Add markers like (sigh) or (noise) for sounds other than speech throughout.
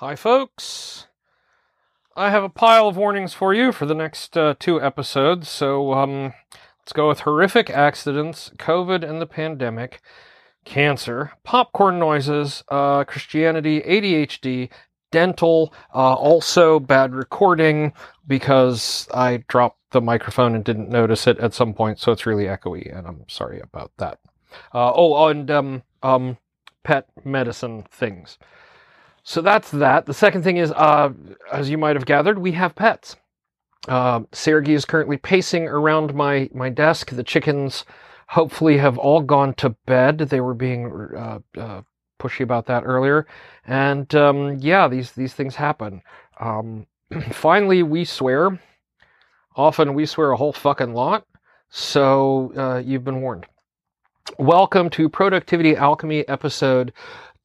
Hi, folks. I have a pile of warnings for you for the next uh, two episodes. So um, let's go with horrific accidents, COVID and the pandemic, cancer, popcorn noises, uh, Christianity, ADHD, dental, uh, also bad recording because I dropped the microphone and didn't notice it at some point, so it's really echoey, and I'm sorry about that. Uh, oh, and um, um, pet medicine things. So that's that. The second thing is, uh, as you might have gathered, we have pets. Uh, Sergey is currently pacing around my, my desk. The chickens hopefully have all gone to bed. They were being uh, uh, pushy about that earlier. And um, yeah, these, these things happen. Um, (clears throat) finally, we swear. Often we swear a whole fucking lot. So uh, you've been warned. Welcome to Productivity Alchemy episode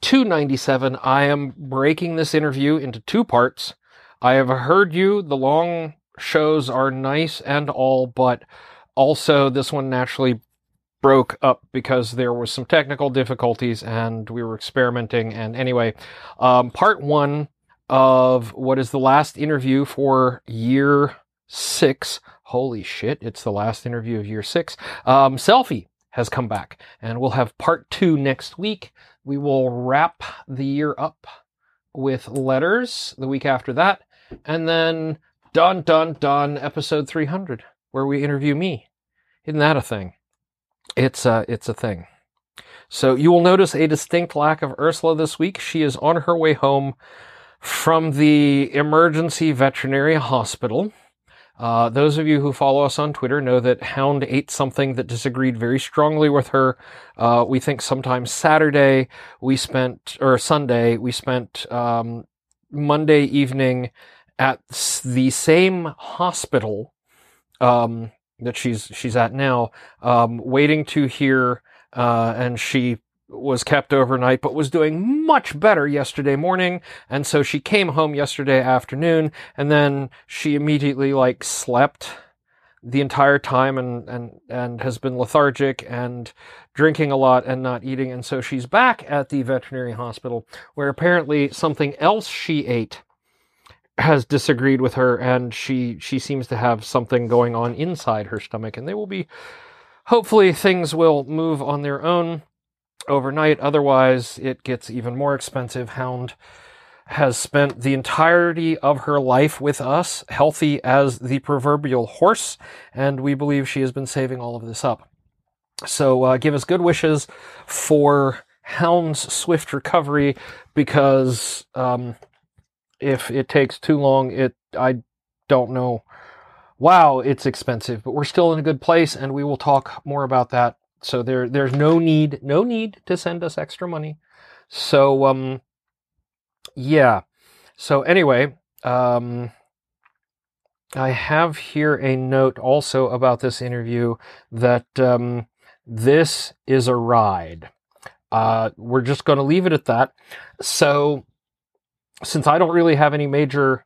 297. I am breaking this interview into two parts. I have heard you. The long shows are nice and all, but also this one naturally broke up because there was some technical difficulties and we were experimenting. And anyway, um, part one of what is the last interview for year six. Holy shit, it's the last interview of year six. Um, Selphie has come back, and we'll have part two next week. We will wrap the year up with letters the week after that, and then done, done, done, episode 300, where we interview me. Isn't that a thing? It's a, it's a thing. So you will notice a distinct lack of Ursula this week. She is on her way home from the emergency veterinary hospital. Uh, those of you who follow us on Twitter know that Hound ate something that disagreed very strongly with her. Uh, we think sometime Saturday we spent, or Sunday, we spent um, Monday evening at the same hospital um, that she's she's at now, um, waiting to hear, uh, and she was kept overnight, but was doing much better yesterday morning. And so she came home yesterday afternoon and then she immediately like slept the entire time and, and, and has been lethargic and drinking a lot and not eating. And so she's back at the veterinary hospital where apparently something else she ate has disagreed with her and she, she seems to have something going on inside her stomach and they will be, hopefully things will move on their own overnight. Otherwise, it gets even more expensive. Hound has spent the entirety of her life with us, healthy as the proverbial horse, and we believe she has been saving all of this up. So uh, give us good wishes for Hound's swift recovery, because um, if it takes too long, it I don't know. Wow, it's expensive, but we're still in a good place, and we will talk more about that so there there's no need no need to send us extra money. So um yeah. So anyway, um I have here a note also about this interview that um this is a ride. Uh, we're just going to leave it at that. So, since I don't really have any major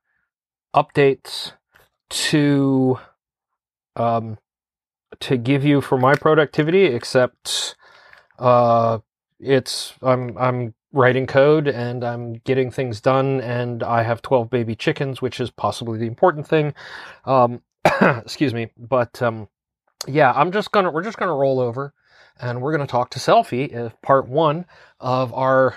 updates to um, to give you for my productivity, except uh, it's I'm I'm writing code and I'm getting things done, and I have 12 baby chickens, which is possibly the important thing. Um, (coughs) excuse me, but um, yeah, I'm just gonna we're just gonna roll over, and we're gonna talk to Selphie, uh, part one of our.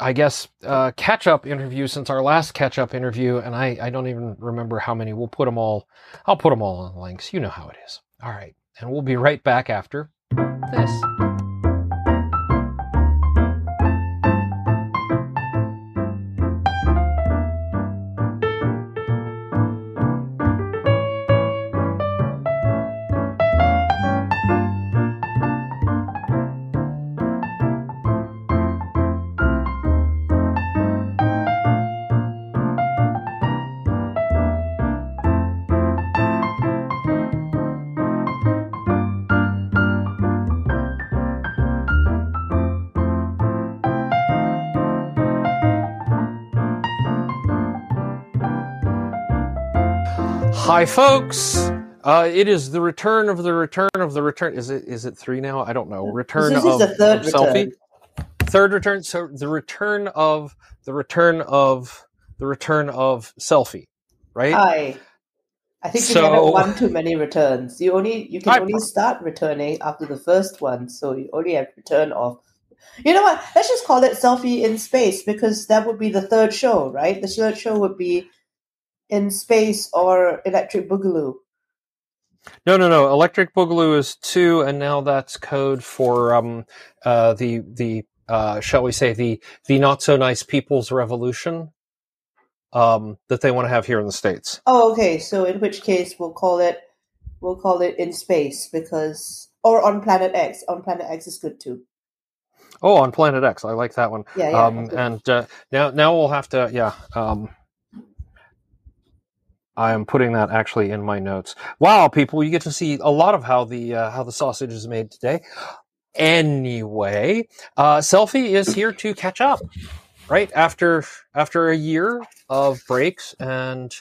I guess uh, catch up interview since our last catch up interview, and I, I don't even remember how many. We'll put them all. I'll put them all on links. You know how it is. All right and we'll be right back after this. Hi, folks. Uh, it is the return of the return of the return. Is it is it three now? I don't know. Return this of, is the third of Selphie. return. Third return. So the return of the return of the return of Selphie, right? I, I think you So- had one too many returns. You only you can I- only start returning after the first one, so you only have return of. You know what? Let's just call it Selphie in space because that would be the third show, right? The third show would be in space or Electric Boogaloo. No, no, no. Electric Boogaloo is two, and now that's code for um, uh, the the uh, shall we say the the not so nice people's revolution um, that they want to have here in the states. Oh, okay. So in which case we'll call it we'll call it in space because or on Planet X. On Planet X is good too. Oh, on Planet X, I like that one. Yeah, yeah. um, and uh, now now we'll have to yeah. Um, I am putting that actually in my notes. Wow, people, you get to see a lot of how the uh, how the sausage is made today. Anyway, uh, Selphie is here to catch up, right after after a year of breaks and.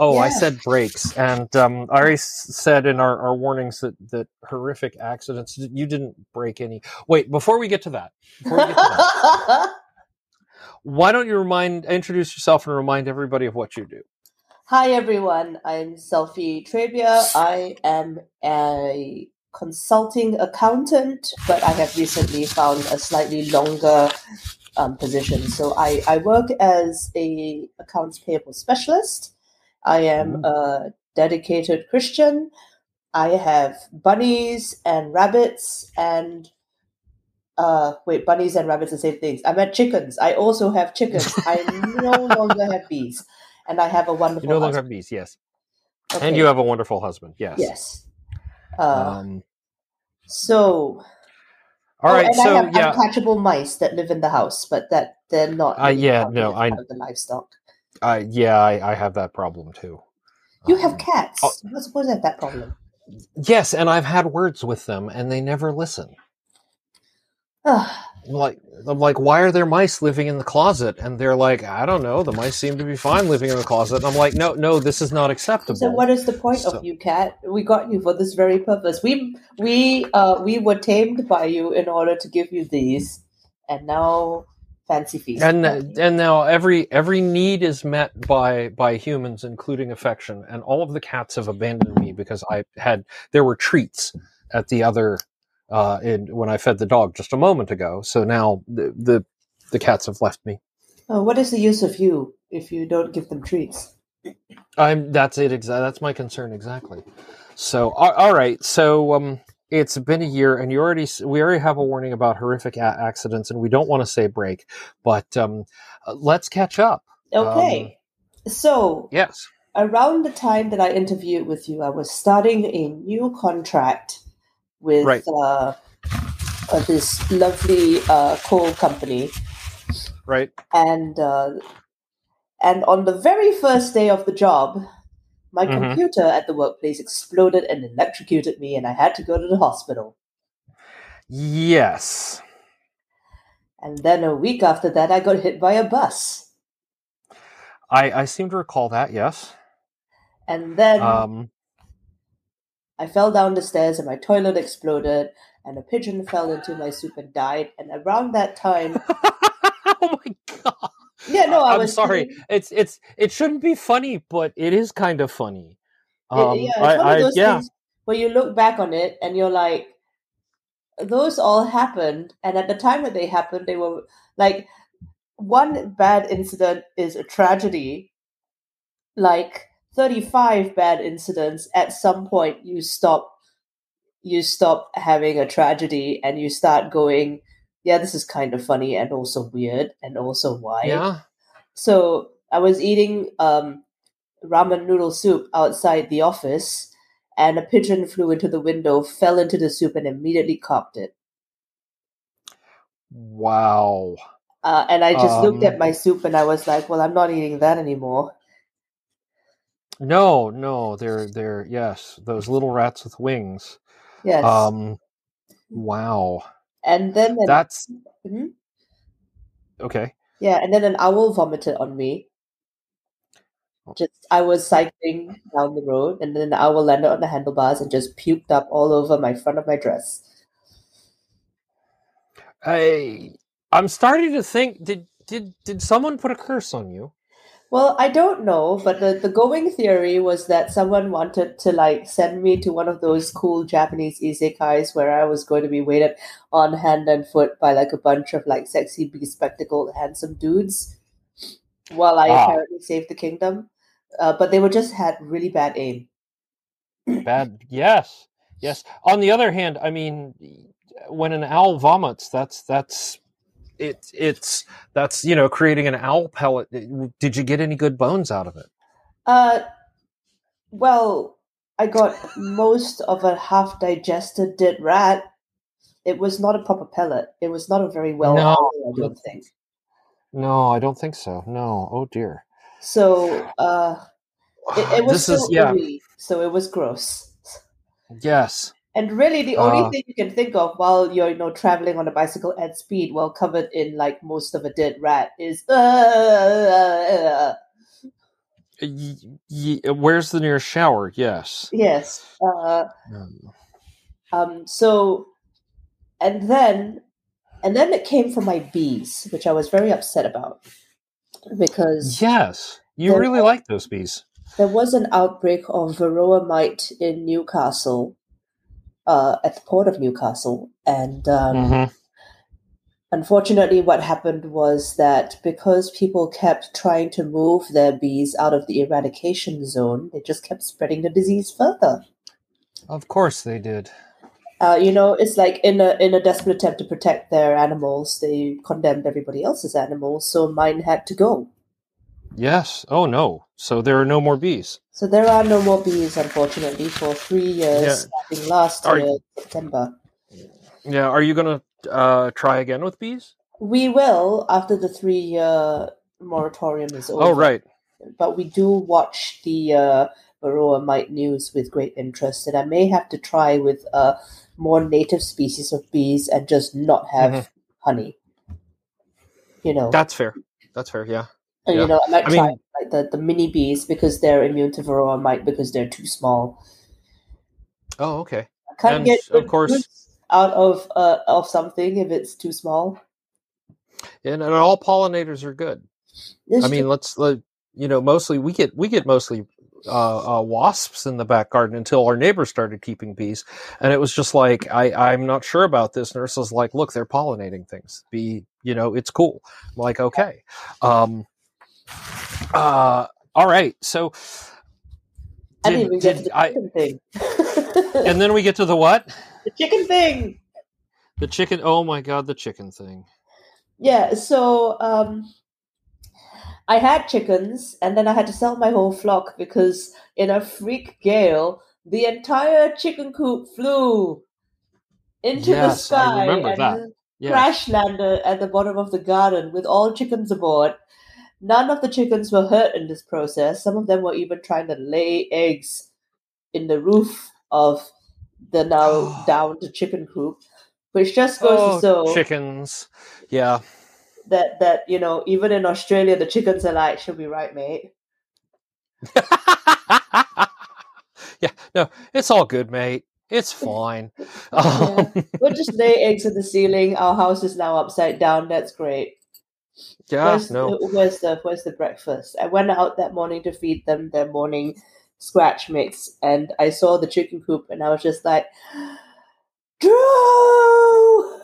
Oh, I said breaks, and um, I already said in our, our warnings that, that horrific accidents. You didn't break any. Wait, before we get to that, before we get to that, (laughs) why don't you remind introduce yourself and remind everybody of what you do Hi everyone, I'm Selphie Trabia. I am a consulting accountant, but I have recently found a slightly longer um, position. So I, I work as a accounts payable specialist. I am Mm. a dedicated Christian. I have bunnies and rabbits and uh wait, bunnies and rabbits are the same things. I meant chickens. I also have chickens. I no longer have bees. And I have a wonderful you no longer husband. have bees yes Okay. and you have a wonderful husband yes Yes. Uh, um, so, All right. oh, so I have yeah uncatchable mice that live in the house, but that they're not. Uh, really yeah, no, I- the livestock. uh, yeah I, I have that problem too You Um, have cats. oh. You're supposed to have that problem. yes and i've had words with them and they never listen like i'm like why are there mice living in the closet and they're like i don't know the mice seem to be fine living in the closet and i'm like no no this is not acceptable so what is the point So- of you, cat? We got you for this very purpose. We we uh we were tamed by you in order to give you these, and now fancy feast. and and now every every need is met by by humans including affection and all of the cats have abandoned me because i had there were treats at the other uh in when i fed the dog just a moment ago. So now the the, the cats have left me. Oh, what is the use of you if you don't give them treats? i'm that's it exa- that's my concern exactly. So all, all right so um it's been a year and you already we already have a warning about horrific a- accidents and we don't want to say break but um uh, let's catch up. Okay, so yes. around the time that I interviewed with you, I was starting a new contract with Right. uh, uh, this lovely uh, coal company, right and uh, and on the very first day of the job, my Mhm. computer at the workplace exploded and electrocuted me, and I had to go to the hospital. yes And then a week after that, I got hit by a bus, I, I seem to recall that, yes. and then Um, I fell down the stairs and my toilet exploded, and a pigeon fell into my soup and died. And around that time, (laughs) oh my god! yeah, no, I I'm was sorry. It's it's it shouldn't be funny, but it is kind of funny. It- Um, yeah, it's I, one of those yeah, things where you look back on it and you're like, those all happened, and at the time that they happened, they were like, one bad incident is a tragedy. Like thirty-five bad incidents, at some point you stop, you stop having a tragedy, and you start going, yeah, this is kind of funny and also weird and also why. yeah. So I was eating um, ramen noodle soup outside the office, and a pigeon flew into the window, fell into the soup, and immediately copped it. Wow. Uh, and I just looked Um, at my soup, and I was like, "Well, I'm not eating that anymore." No, no, they're they're yes, those little rats with wings. Yes. Um, wow. and then, an, That's Mhm. okay. yeah, and then an owl vomited on me. Oh. Just I was cycling down the road, and then the owl landed on the handlebars and just puked up all over my front of my dress. I I'm starting to think did did did someone put a curse on you? Well, I don't know, but the, the going theory was that someone wanted to like send me to one of those cool Japanese isekais where I was going to be waited on hand and foot by like a bunch of like sexy, bespectacled, handsome dudes while I Ah. apparently saved the kingdom. Uh, but they were just had really bad aim. Bad. Yes. Yes. On the other hand, I mean, when an owl vomits, that's that's it. It's that's you know creating an owl pellet. Did you get any good bones out of it? Uh, well, I got most of a half digested dead rat. It was not a proper pellet. It was not a very well No. owl, I don't think. No, I don't think so. No. Oh dear. So uh, it, it was this is yeah. so it was gross. Yes. And really, the only Uh. thing you can think of while you're, you know, traveling on a bicycle at speed, while covered in like most of a dead rat, is uh, uh, Y- y- where's the nearest shower? Yes. yes. Uh, Um, um, so, and then, and then it came for my bees, which I was very upset about because Yes. You really like those bees. there was an outbreak of varroa mite in Newcastle, uh, at the port of Newcastle, and um, Mhm. unfortunately, what happened was that because people kept trying to move their bees out of the eradication zone, they just kept spreading the disease further. Of course they did. Uh, you know, it's like in a in a desperate attempt to protect their animals, they condemned everybody else's animals, so mine had to go. Yes. Oh no. So there are no more bees. So there are no more bees, unfortunately, for three years, Yeah. starting last Are- year, September. Yeah. Are you gonna uh, try again with bees? We will after the three year moratorium is over. Oh right. But we do watch the uh, Varroa mite news with great interest, and I may have to try with uh, more native species of bees and just not have Mhm. honey. You know, That's fair. That's fair. Yeah. And, yeah. you know, I might I try mean- like the, the mini bees because they're immune to Varroa mite because they're too small. Oh okay. I can't And, get of course- out of uh, of something if it's too small. And, and all pollinators are good. I mean, ju- let's let you know. Mostly, we get we get mostly uh, uh, wasps in the back garden until our neighbors started keeping bees, and it was just like I I'm not sure about this. And Ursula's like, look, they're pollinating things. Be you know, it's cool. I'm like, okay. Um. Uh. All right. So. I didn't did- even get to did the I- chicken thing. and then we get to the what? (laughs) the chicken thing. The chicken. Oh my god, the chicken thing. Yeah, so um, I had chickens, and then I had to sell my whole flock because in a freak gale, the entire chicken coop flew into the Yes, I sky remember and that. Yeah. crash landed at the bottom of the garden with all chickens aboard. None of the chickens were hurt in this process. Some of them were even trying to lay eggs in the roof of the now (gasps) downed chicken coop, which just goes Oh, to show chickens. Yeah. that that you know even in Australia the chickens are like she'll be right mate (laughs) yeah, no, it's all good, mate. It's fine. (laughs) (laughs) Um, we'll just lay eggs in the ceiling our house is now upside down that's great yeah, where's, no. the, where's the where's the breakfast I went out that morning to feed them their morning scratch mix and I saw the chicken coop and I was just like (gasps) Drew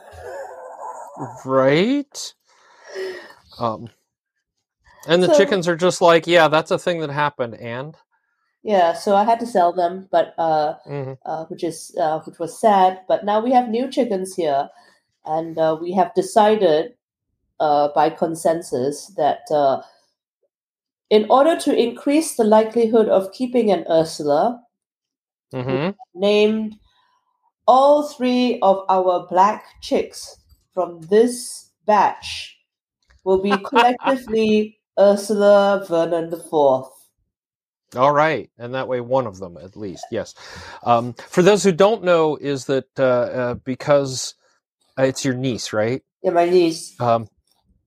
Right? Um, and the So- chickens are just like, yeah, that's a thing that happened, and yeah so I had to sell them but uh Mhm. uh, which is uh, which was sad. But now we have new chickens here, and uh, we have decided uh, by consensus that uh, in order to increase the likelihood of keeping an Ursula, Mhm. named all three of our black chicks from this batch will be (laughs) collectively Ursula Vernon the Fourth. all right, and that way one of them at least, yes. Um, for those who don't know, is that uh, uh, because it's your niece, right? Yeah, my niece. um,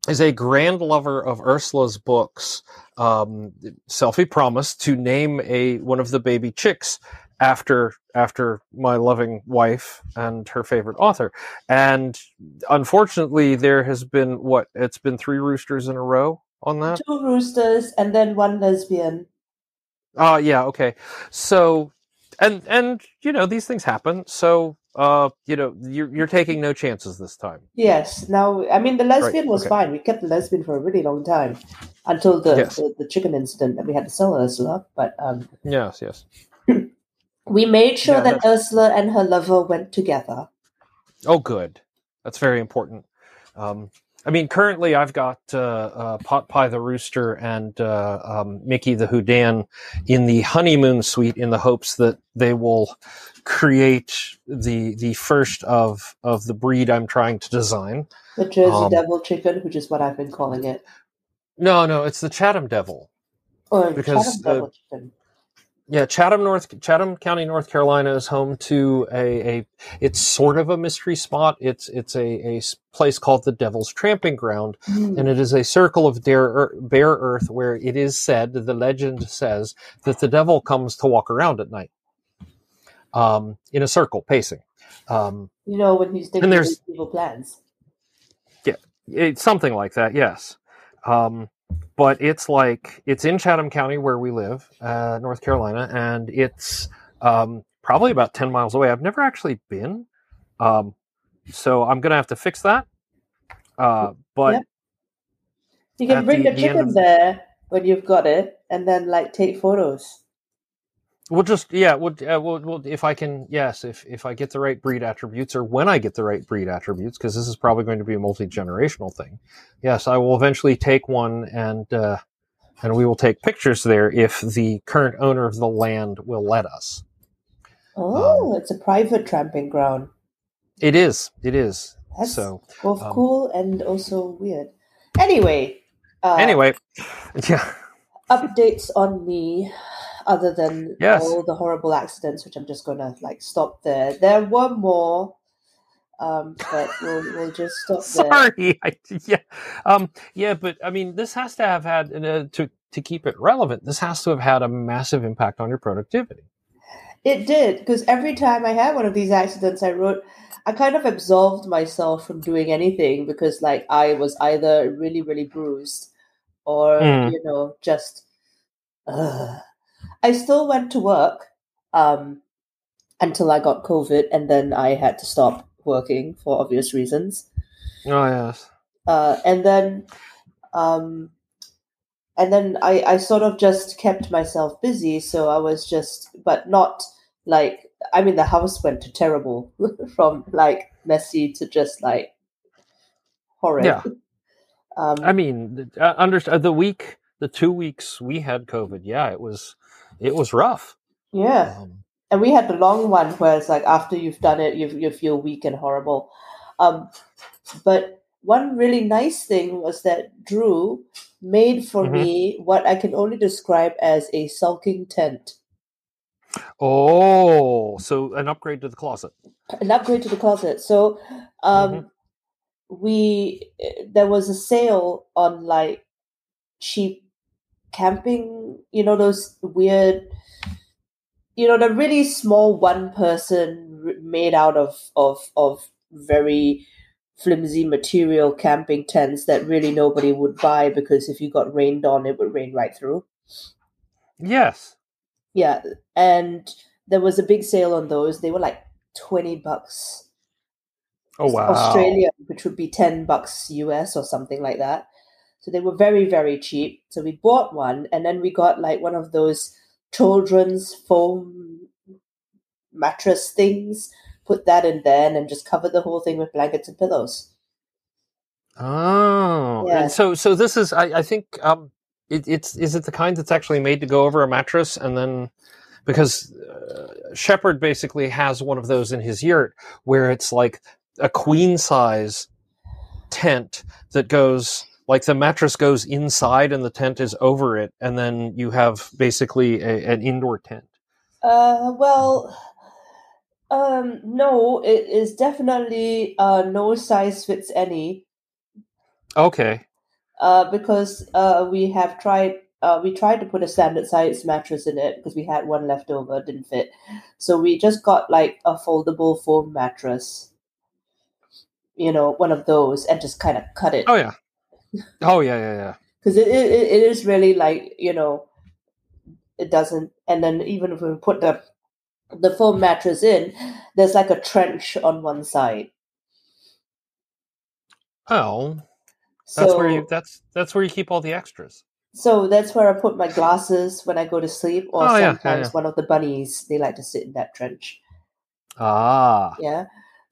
is a grand lover of Ursula's books. Um, Selphie promised to name a one of the baby chicks after after my loving wife and her favorite author. And unfortunately, there has been what it's been three roosters in a row on that? Two roosters and then one lesbian. Uh yeah, okay. So and and you know, these things happen. So uh, you know, you're you're taking no chances this time. Yes. Now, I mean, the lesbian Right, was okay. fine. We kept the lesbian for a really long time until the, Yes. the, the chicken incident that we had to sell Ursula. But um, Yes, yes. (clears throat) we made sure Yeah, that Ursula and her lover went together. Oh, good. That's very important. Um, I mean, currently I've got uh, uh, Pot Pie the Rooster and uh, um, Mickey the Houdan in the honeymoon suite in the hopes that they will create the the first of of the breed I'm trying to design. The Jersey Um, Devil chicken, which is what I've been calling it. No, no, it's the Chatham Devil. Or Because, Chatham uh. Yeah, Chatham, North Chatham County, North Carolina is home to a, a it's sort of a mystery spot. It's it's a, a place called the Devil's Tramping Ground, Hmm. and it is a circle of bare, bare earth where it is said, the legend says, that the devil comes to walk around at night, um, in a circle, pacing. Um, You know, when he's thinking there's- evil plans. Yeah, it's something like that, yes. Um, but it's like it's in Chatham County where we live, uh, North Carolina, and it's um, probably about ten miles away. I've never actually been, um, so I'm gonna have to fix that. Uh, but Yep. You can bring the- the, the chicken of- there when you've got it, and then like take photos. We'll just yeah, we'll, uh, we'll, we'll if I can yes, if if I get the right breed attributes or when I get the right breed attributes, because this is probably going to be a multi generational thing. Yes, I will eventually take one and uh, and we will take pictures there if the current owner of the land will let us. Oh, Um, it's a private tramping ground. It is, it is. That's so both um, cool and also weird. Anyway, uh, anyway, (laughs) yeah, updates on me, other than Yes. all the horrible accidents, which I'm just gonna like stop there. There were more, um, but we'll we'll just stop (laughs) there. sorry, I, yeah, um, yeah, but I mean, this has to have had uh, to to keep it relevant. This has to have had a massive impact on your productivity. It did because every time I had one of these accidents, I wrote. I kind of absolved myself from doing anything because, like, I was either really, really bruised, or Mm. you know, just. I still went to work um, until I got COVID, and then I had to stop working for obvious reasons. Oh yes. Uh, and then, um, and then I, I sort of just kept myself busy. So I was just, but not like I mean, the house went to terrible (laughs) from like messy to just like horrid. Yeah. (laughs) Um, I mean, uh, under uh, the week, the two weeks we had COVID, yeah, it was, it was rough. yeah. Um, and we had the long one where it's like after you've done it, you you feel weak and horrible. Um, but one really nice thing was that Drew made for Mhm. me what I can only describe as a sulking tent, oh, so an upgrade to the closet. an upgrade to the closet. So, um, Mhm. we there was a sale on like cheap camping. You know those weird you know the really small one person made out of of of very flimsy material camping tents that really nobody would buy because if you got rained on it would rain right through Yes. yeah and there was a big sale on those they were like 20 bucks Oh wow. Australia, which would be 10 bucks us or something like that so they were very very cheap so we bought one and then we got like one of those children's foam mattress things put that in there and then just covered the whole thing with blankets and pillows Oh, Yeah. and so so this is I, I think um it, it's is it the kind that's actually made to go over a mattress and then because uh, Shepard basically has one of those in his yurt where it's like a queen size tent that goes like the mattress goes inside and the tent is over it and then you have basically a, an indoor tent. uh well um no it is definitely uh no size fits any Okay. uh, because uh, we have tried uh, we tried to put a standard size mattress in it because we had one left over didn't fit so we just got like a foldable foam mattress you know one of those and just kind of cut it Oh yeah. Oh yeah yeah yeah. because it, it it is really like you know it doesn't and then even if we put the the foam mattress in there's like a trench on one side Oh, so that's where you that's that's where you keep all the extras. so that's where i put my glasses when i go to sleep or Oh, yeah, yeah, sometimes yeah. one of the bunnies they like to sit in that trench Ah, yeah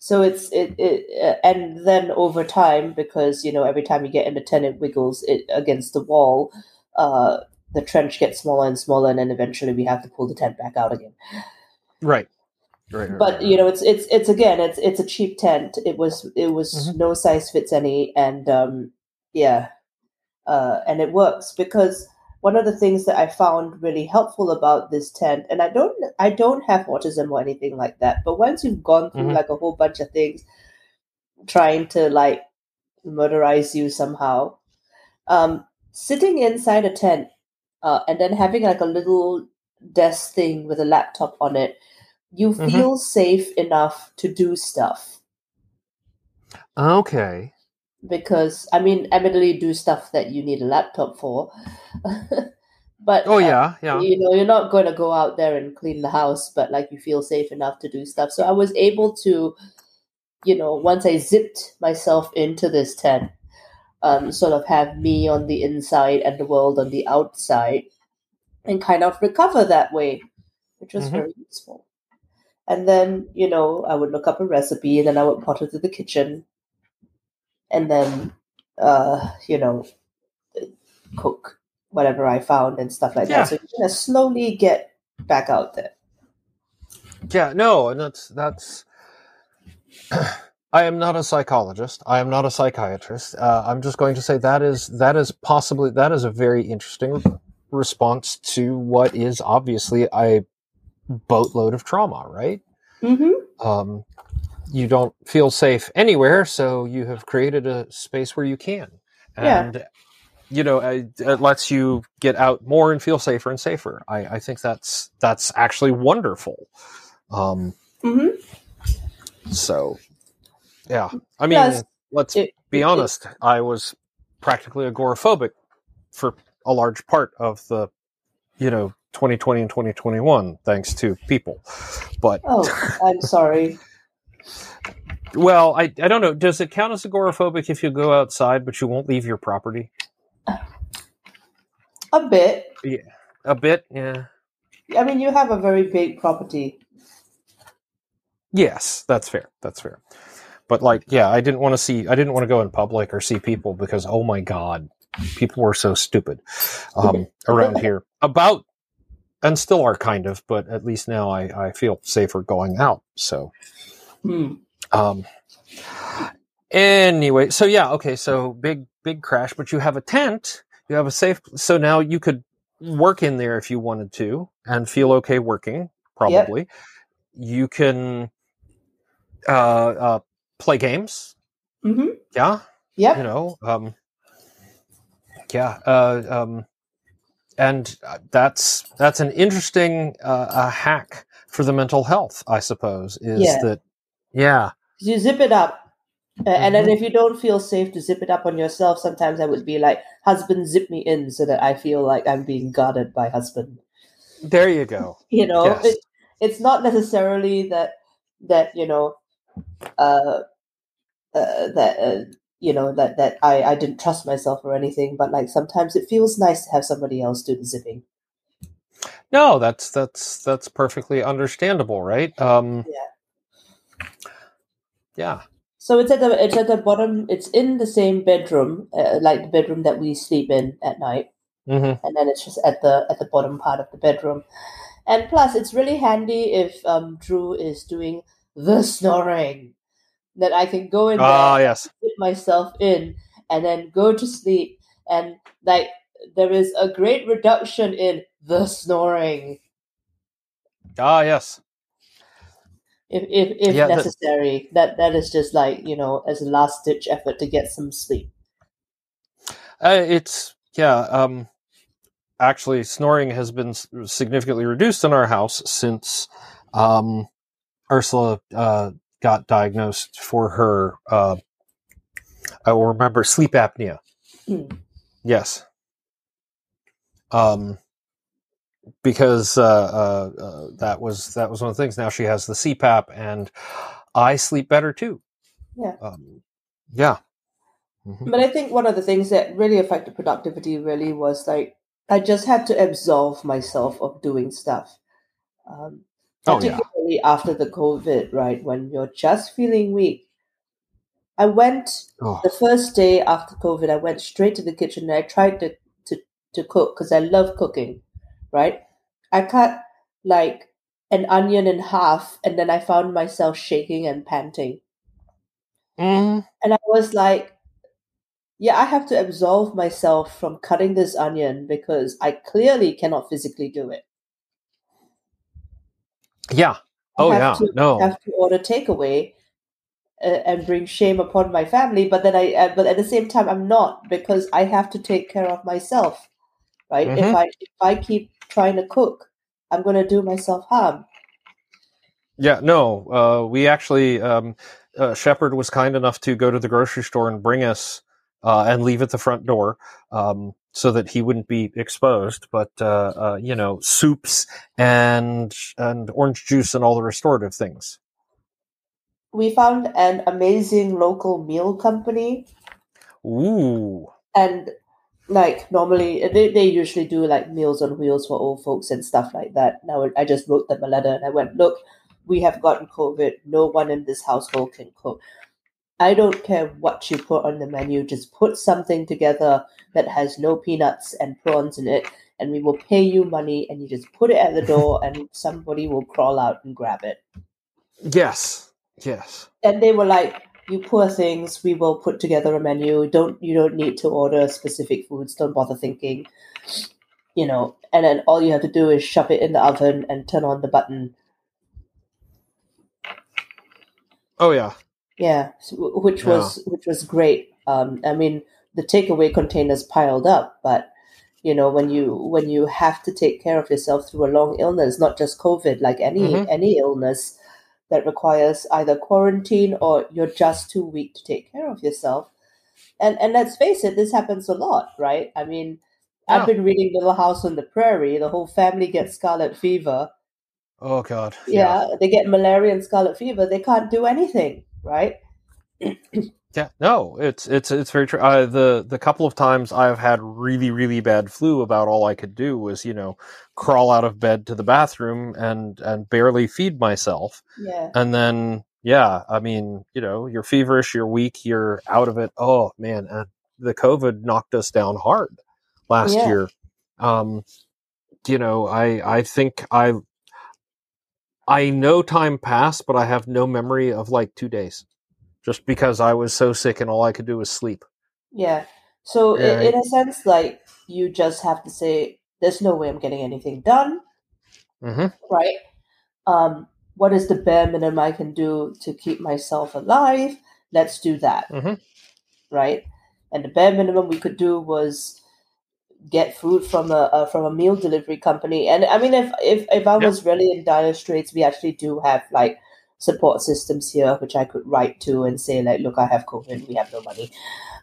so it's it, it uh, and then over time because you know every time you get in the tent it wiggles it against the wall uh the trench gets smaller and smaller and then eventually we have to pull the tent back out again right, right. right, but right, you know it's it's it's again it's it's a cheap tent it was it was Mhm. no size fits any and um yeah uh and it works because one of the things that i found really helpful about this tent and i don't i don't have autism or anything like that but once you've gone through Mhm. like a whole bunch of things trying to like murderize you somehow um sitting inside a tent uh, and then having like a little desk thing with a laptop on it you Mhm. feel safe enough to do stuff Okay. Because I mean, admittedly, do stuff that you need a laptop for. (laughs) but Oh uh, yeah, yeah. you know, you're not going to go out there and clean the house, but like you feel safe enough to do stuff. So I was able to, you know, once I zipped myself into this tent, um, sort of have me on the inside and the world on the outside, and kind of recover that way, which was Mhm. very useful. And then, you know, I would look up a recipe and then I would potter to the kitchen and then, uh, you know, cook whatever I found and stuff like Yeah. that. So you kind of slowly get back out there. Yeah, no, and that's that's. (clears throat) I am not a psychologist. I am not a psychiatrist. Uh, I'm just going to say that is that is possibly that is a very interesting response to what is obviously a boatload of trauma, right? Mm-hmm. Um, you don't feel safe anywhere, so you have created a space where you can, Yeah. and you know it, it lets you get out more and feel safer and safer. I, I think that's that's actually wonderful. Um, Mm-hmm. so, yeah. I mean, Plus, let's it- be honest. I was practically agoraphobic for a large part of the, you know, 2020 and 2021, thanks to people. But, Oh, I'm sorry. (laughs) well, I, I don't know. Does it count as agoraphobic if you go outside but you won't leave your property? A bit. Yeah. A bit, yeah. I mean, you have a very big property. Yes, that's fair. That's fair. But like, yeah, I didn't want to see. I didn't want to go in public or see people because, oh my god, people were so stupid um, (laughs) around here. About and still are kind of, but at least now I, I feel safer going out. So, Hmm. um, anyway, so yeah, okay, so big big crash, but you have a tent. You have a safe. So now you could work in there if you wanted to and feel okay working. Probably, you can uh, uh, play games. Mm-hmm. Yeah, Yep. you know um yeah uh um and uh, that's that's an interesting uh, a hack for the mental health i suppose is Yeah. that yeah you zip it up. Uh, And then Mhm. if you don't feel safe to zip it up on yourself, sometimes I would be like, husband, zip me in so that I feel like I'm being guarded by husband. there you go (laughs) You know, Yes. it, it's not necessarily that, that, you know, uh, uh, that, uh, you know, that, that I, I didn't trust myself or anything, but like sometimes it feels nice to have somebody else do the zipping. no that's that's that's perfectly understandable right um Yeah. Yeah So it's at the it's at the bottom. It's in the same bedroom, uh, like the bedroom that we sleep in at night. hmm and then it's just at the at the bottom part of the bedroom. And plus, it's really handy if um, Drew is doing the snoring that I can go in there, ah yes put myself in, and then go to sleep. And like there is a great reduction in the snoring ah yes if if, if Yeah, necessary. That that is just like you know as a last ditch effort to get some sleep. Uh, it's yeah. Um, actually, snoring has been significantly reduced in our house since um, Ursula uh, got diagnosed for her. Uh, I will remember sleep apnea. Hmm. Yes, Um, because uh, uh, uh, that was that was one of the things. Now she has the CPAP, and I sleep better too. Yeah. Um, yeah. Mhm. But I think one of the things that really affected productivity really was like I just had to absolve myself of doing stuff. Um, Oh, yeah. particularly after the COVID, right? When you're just feeling weak. I went Oh, the first day after COVID, I went straight to the kitchen and I tried to, to, to cook because I love cooking, right? I cut like an onion in half and then I found myself shaking and panting. mhm. And I was like, yeah, I have to absolve myself from cutting this onion because I clearly cannot physically do it. Yeah. Oh, yeah. to No. have to order takeaway uh, and bring shame upon my family. But then I, uh, but at the same time, I'm not because I have to take care of myself, right? If Mhm. I if I keep trying to cook, I'm going to do myself harm. Yeah, no. Uh, we actually, um, uh, Shepard was kind enough to go to the grocery store and bring us uh, and leave at the front door um, so that he wouldn't be exposed. But uh, uh, you know, soups and and orange juice and all the restorative things. We found an amazing local meal company Ooh, and like normally they, they usually do like meals on wheels for old folks and stuff like that. Now i just wrote them a letter and i went look we have gotten covid. No one in this household can cook i don't care what you put on the menu. Just put something together that has no peanuts and prawns in it and we will pay you money and you just put it at the door (laughs) and somebody will crawl out and grab it. Yes, yes. and they were like you poor things we will put together a menu. Don't you don't need to order specific foods. Don't bother thinking you know. And then all you have to do is shove it in the oven and turn on the button. Oh yeah, yeah which was which was great. Um i mean the takeaway containers piled up but you know when you when you have to take care of yourself through a long illness not just covid like any Mhm. any illness that requires either quarantine or you're just too weak to take care of yourself. And and let's face it this happens a lot right? I mean Yeah. i've been reading little house on the prairie. The whole family gets scarlet fever. Oh god, yeah, they get malaria and scarlet fever. They can't do anything right? Yeah, no, it's it's it's very true. Uh, the the couple of times I've had really really bad flu, about all I could do was you know crawl out of bed to the bathroom and and barely feed myself, yeah and then yeah, I mean you know you're feverish, you're weak, you're out of it. Oh man, and the COVID knocked us down hard last Yeah. year. Um, you know, I I think I I know time passed, but I have no memory of like two days, just because I was so sick and all I could do was sleep. Yeah. So Yeah, i in a sense, like you just have to say, "There's no way I'm getting anything done." hmm Right? Um, what is the bare minimum I can do to keep myself alive? Let's do that. Mhm. Right? And the bare minimum we could do was get food from a, from a meal delivery company. And I mean, if if if I was really in dire straits, we actually do have like support systems here, which I could write to and say like, "Look, I have COVID. We have no money."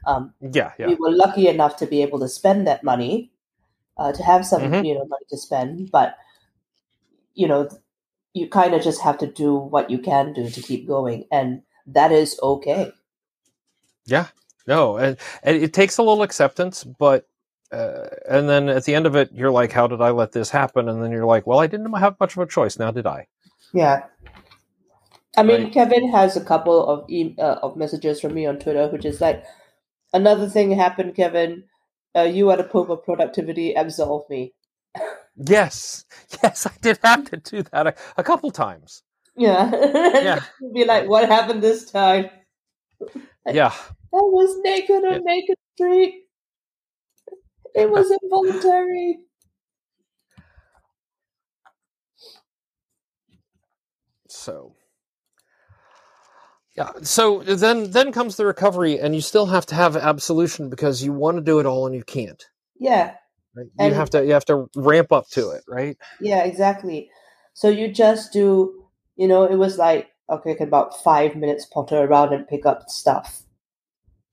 Um, Yeah, yeah. we were lucky enough to be able to spend that money, uh, to have some Mhm. you know money to spend. But you know, you kind of just have to do what you can do to keep going, and that is okay. Yeah, no, and, and it takes a little acceptance, but uh, and then at the end of it, you're like, "How did I let this happen?" And then you're like, "Well, I didn't have much of a choice. Now, did I?" Yeah. I mean, Right. Kevin has a couple of e- uh, of messages from me on Twitter, which is like, another thing happened, Kevin. Uh, you at a pope of productivity, absolve me. Yes, yes, I did have to do that a, a couple times. Yeah. (laughs) Yeah. Be like, what happened this time? (laughs) Yeah, I was naked on Yeah. Naked Street. It was (laughs) involuntary. so yeah, so then then comes the recovery, and you still have to have absolution because you want to do it all and you can't. Yeah, Right? You And- have to you have to ramp up to it, right? yeah, exactly. So you just do, you know, it was like, okay, can about five minutes potter around and pick up stuff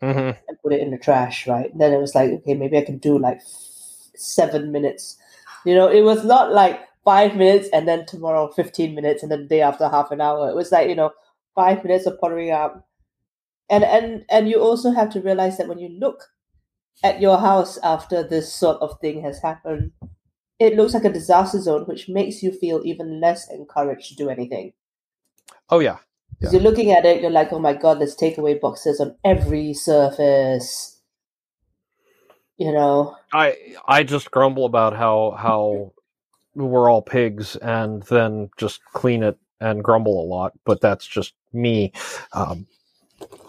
Mm-hmm. and put it in the trash, right? then it was like, okay, maybe I can do like seven minutes. You know, it was not like five minutes and then tomorrow 15 minutes and then the day after half an hour. It was like, you know, five minutes of pottering up. And and and you also have to realize that when you look at your house after this sort of thing has happened, it looks like a disaster zone, which makes you feel even less encouraged to do anything. Oh yeah. Because you're looking at it, you're like, oh my god, there's takeaway boxes on every surface. You know. I I just grumble about how how we're all pigs and then just clean it and grumble a lot, but that's just me. Um,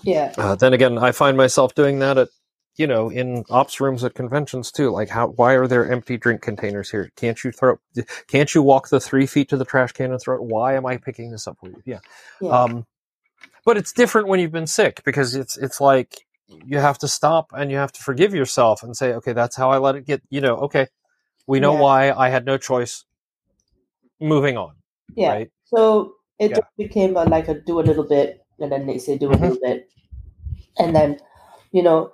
yeah. Uh, then again, I find myself doing that at you know in ops rooms at conventions too. Like, how why are there empty drink containers here? Can't you throw? Can't you walk the three feet to the trash can and throw it? Why am I picking this up for you? Yeah. yeah. Um, but it's different when you've been sick because it's it's like you have to stop and you have to forgive yourself and say, okay, that's how I let it get. You know, okay, we know Yeah. why I had no choice. Moving on. yeah. Right. So it Yeah. just became a, like a do a little bit, and then they say do a Mhm. little bit, and then you know,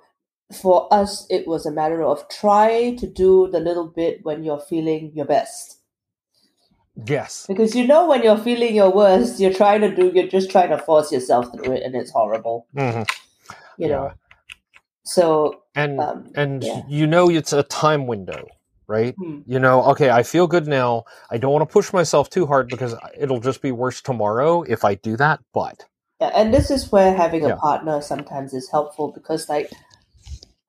for us, it was a matter of try to do the little bit when you're feeling your best, Yes. because you know when you're feeling your worst, you're trying to do, you're just trying to force yourself through it, and it's horrible, hmm you know. So And um, and yeah. you know it's a time window, right? Hmm. You know, okay, I feel good now. I don't want to push myself too hard because it'll just be worse tomorrow if I do that. But Yeah, and this is where having a Yeah. partner sometimes is helpful because like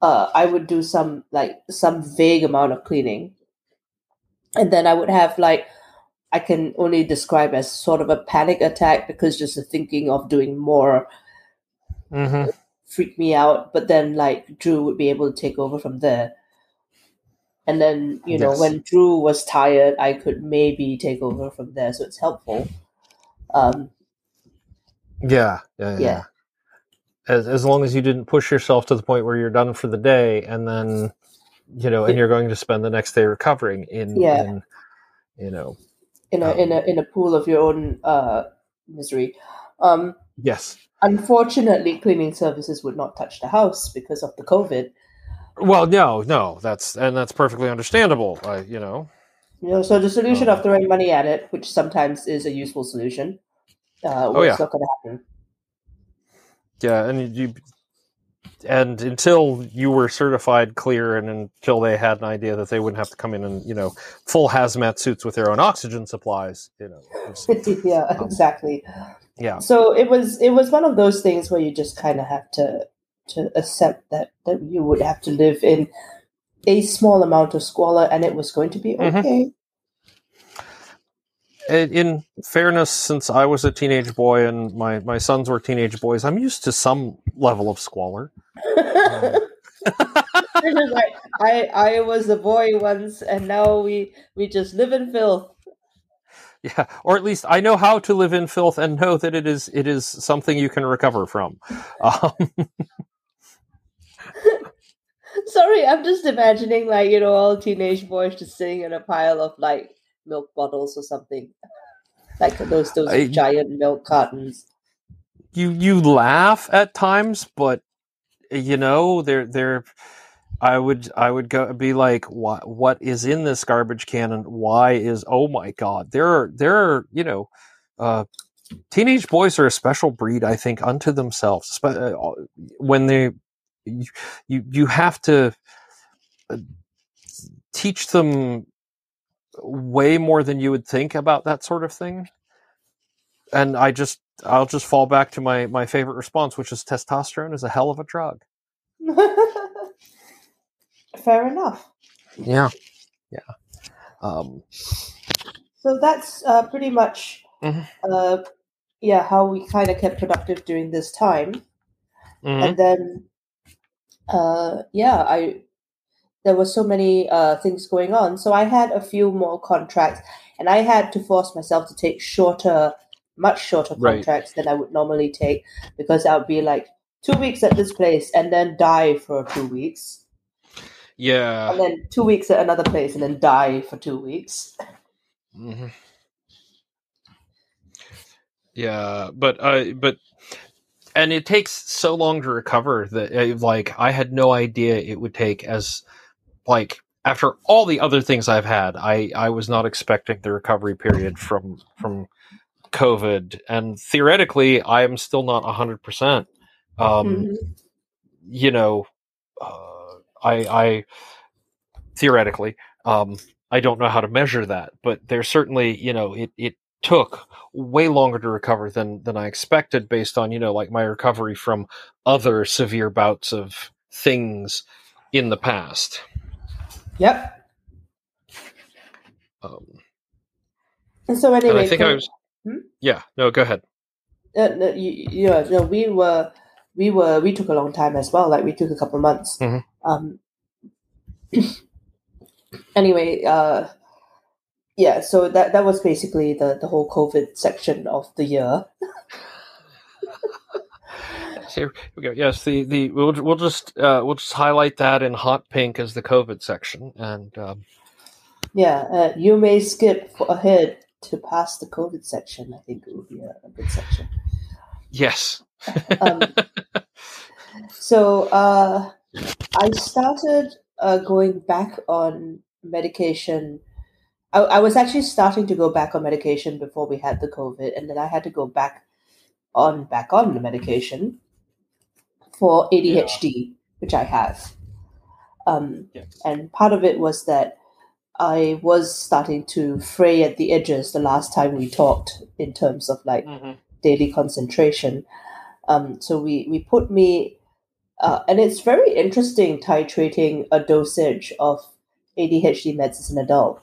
uh I would do some like some vague amount of cleaning. And then I would have like I can only describe as sort of a panic attack because just the thinking of doing more Mhm. freaked me out. But then like Drew would be able to take over from there. And then, you know, Yes. when Drew was tired, I could maybe take over from there. So it's helpful. Um yeah, yeah, yeah. Yeah. As as long as you didn't push yourself to the point where you're done for the day, and then you know, and you're going to spend the next day recovering in, Yeah. in you know, in a Um, in a in a pool of your own uh, misery. Um, yes. unfortunately, cleaning services would not touch the house because of the COVID. Well, no, no, that's and that's perfectly understandable. Uh, you know, You know, so the solution of throwing money at it, which sometimes is a useful solution, uh, Oh, was yeah. not going to happen. yeah, and you and until you were certified clear, and until they had an idea that they wouldn't have to come in and you know full hazmat suits with their own oxygen supplies, you know, (laughs) yeah, Um, exactly. yeah, So it was it was one of those things where you just kind of have to to accept that that you would have to live in a small amount of squalor, and it was going to be Mhm. okay. in in fairness, since I was a teenage boy and my my sons were teenage boys, I'm used to some level of squalor. (laughs) (laughs) I I was a boy once, and now we we just live in filth. Yeah, or at least I know how to live in filth and know that it is it is something you can recover from. (laughs) Um, Sorry, I'm just imagining like you know all teenage boys just sitting in a pile of like milk bottles or something, like those those I- giant milk cartons. you you laugh at times, but you know they're they're. I would I would go be like what what is in this garbage can and why is oh my god there are there are you know uh, teenage boys are a special breed I think unto themselves uh, when they you you, you have to uh, teach them way more than you would think about that sort of thing and I just I'll just fall back to my my favorite response which is testosterone is a hell of a drug (laughs) Fair enough. Yeah. Yeah. Um, So that's uh, pretty much, Mhm. uh, yeah, how we kind of kept productive during this time. mhm. and then uh yeah i there were so many uh things going on so i had a few more contracts and i had to force myself to take shorter much shorter Right. contracts than i would normally take because i would be like two weeks at this place and then die for two weeks Yeah. and then two weeks at another place and then die for two weeks Mhm. Yeah, but uh, but and it takes so long to recover that uh, like I had no idea it would take as like after all the other things I've had, I I was not expecting the recovery period from from COVID, and theoretically, I am still not hundred percent. Um, Mhm. You know, uh, I I theoretically, um, I don't know how to measure that, but there's certainly you know it it took way longer to recover than than I expected based on you know like my recovery from other severe bouts of things in the past. Yep. Um, And so anyway, and I think I was. Hmm? Yeah. No. Go ahead. uh, no, you, yeah, no, we were, we were, we took a long time as well. Like we took a couple of months. Mhm. Um. (coughs) anyway, uh, yeah. So that that was basically the the whole COVID section of the year. (laughs) Here we go. Yes. The the we'll we'll just uh, we'll just highlight that in hot pink as the COVID section, and um, Yeah, uh, you may skip ahead to pass the COVID section. I think it would be a, a good section. yes. Um, (laughs) so uh, I started uh, going back on medication. I, I was actually starting to go back on medication before we had the COVID, and then I had to go back on back on the medication for ADHD, which I have. Um, Yeah. And part of it was that I was starting to fray at the edges the last time we talked in terms of like daily concentration. Um, so we, we put me, uh, and it's very interesting titrating a dosage of ADHD meds as an adult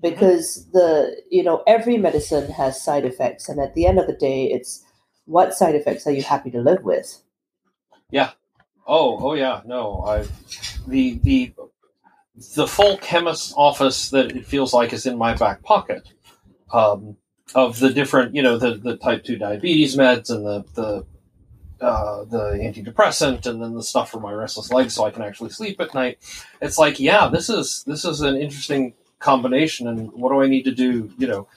because the you know every medicine has side effects, and at the end of the day, it's what side effects are you happy to live with? Yeah oh, oh yeah, no. I the the the full chemist's office that it feels like is in my back pocket. Um, of the different, you know, the, the type two diabetes meds and the the uh, the antidepressant and then the stuff for my restless legs so I can actually sleep at night. It's like, yeah, this is this is an interesting combination and what do I need to do, you know,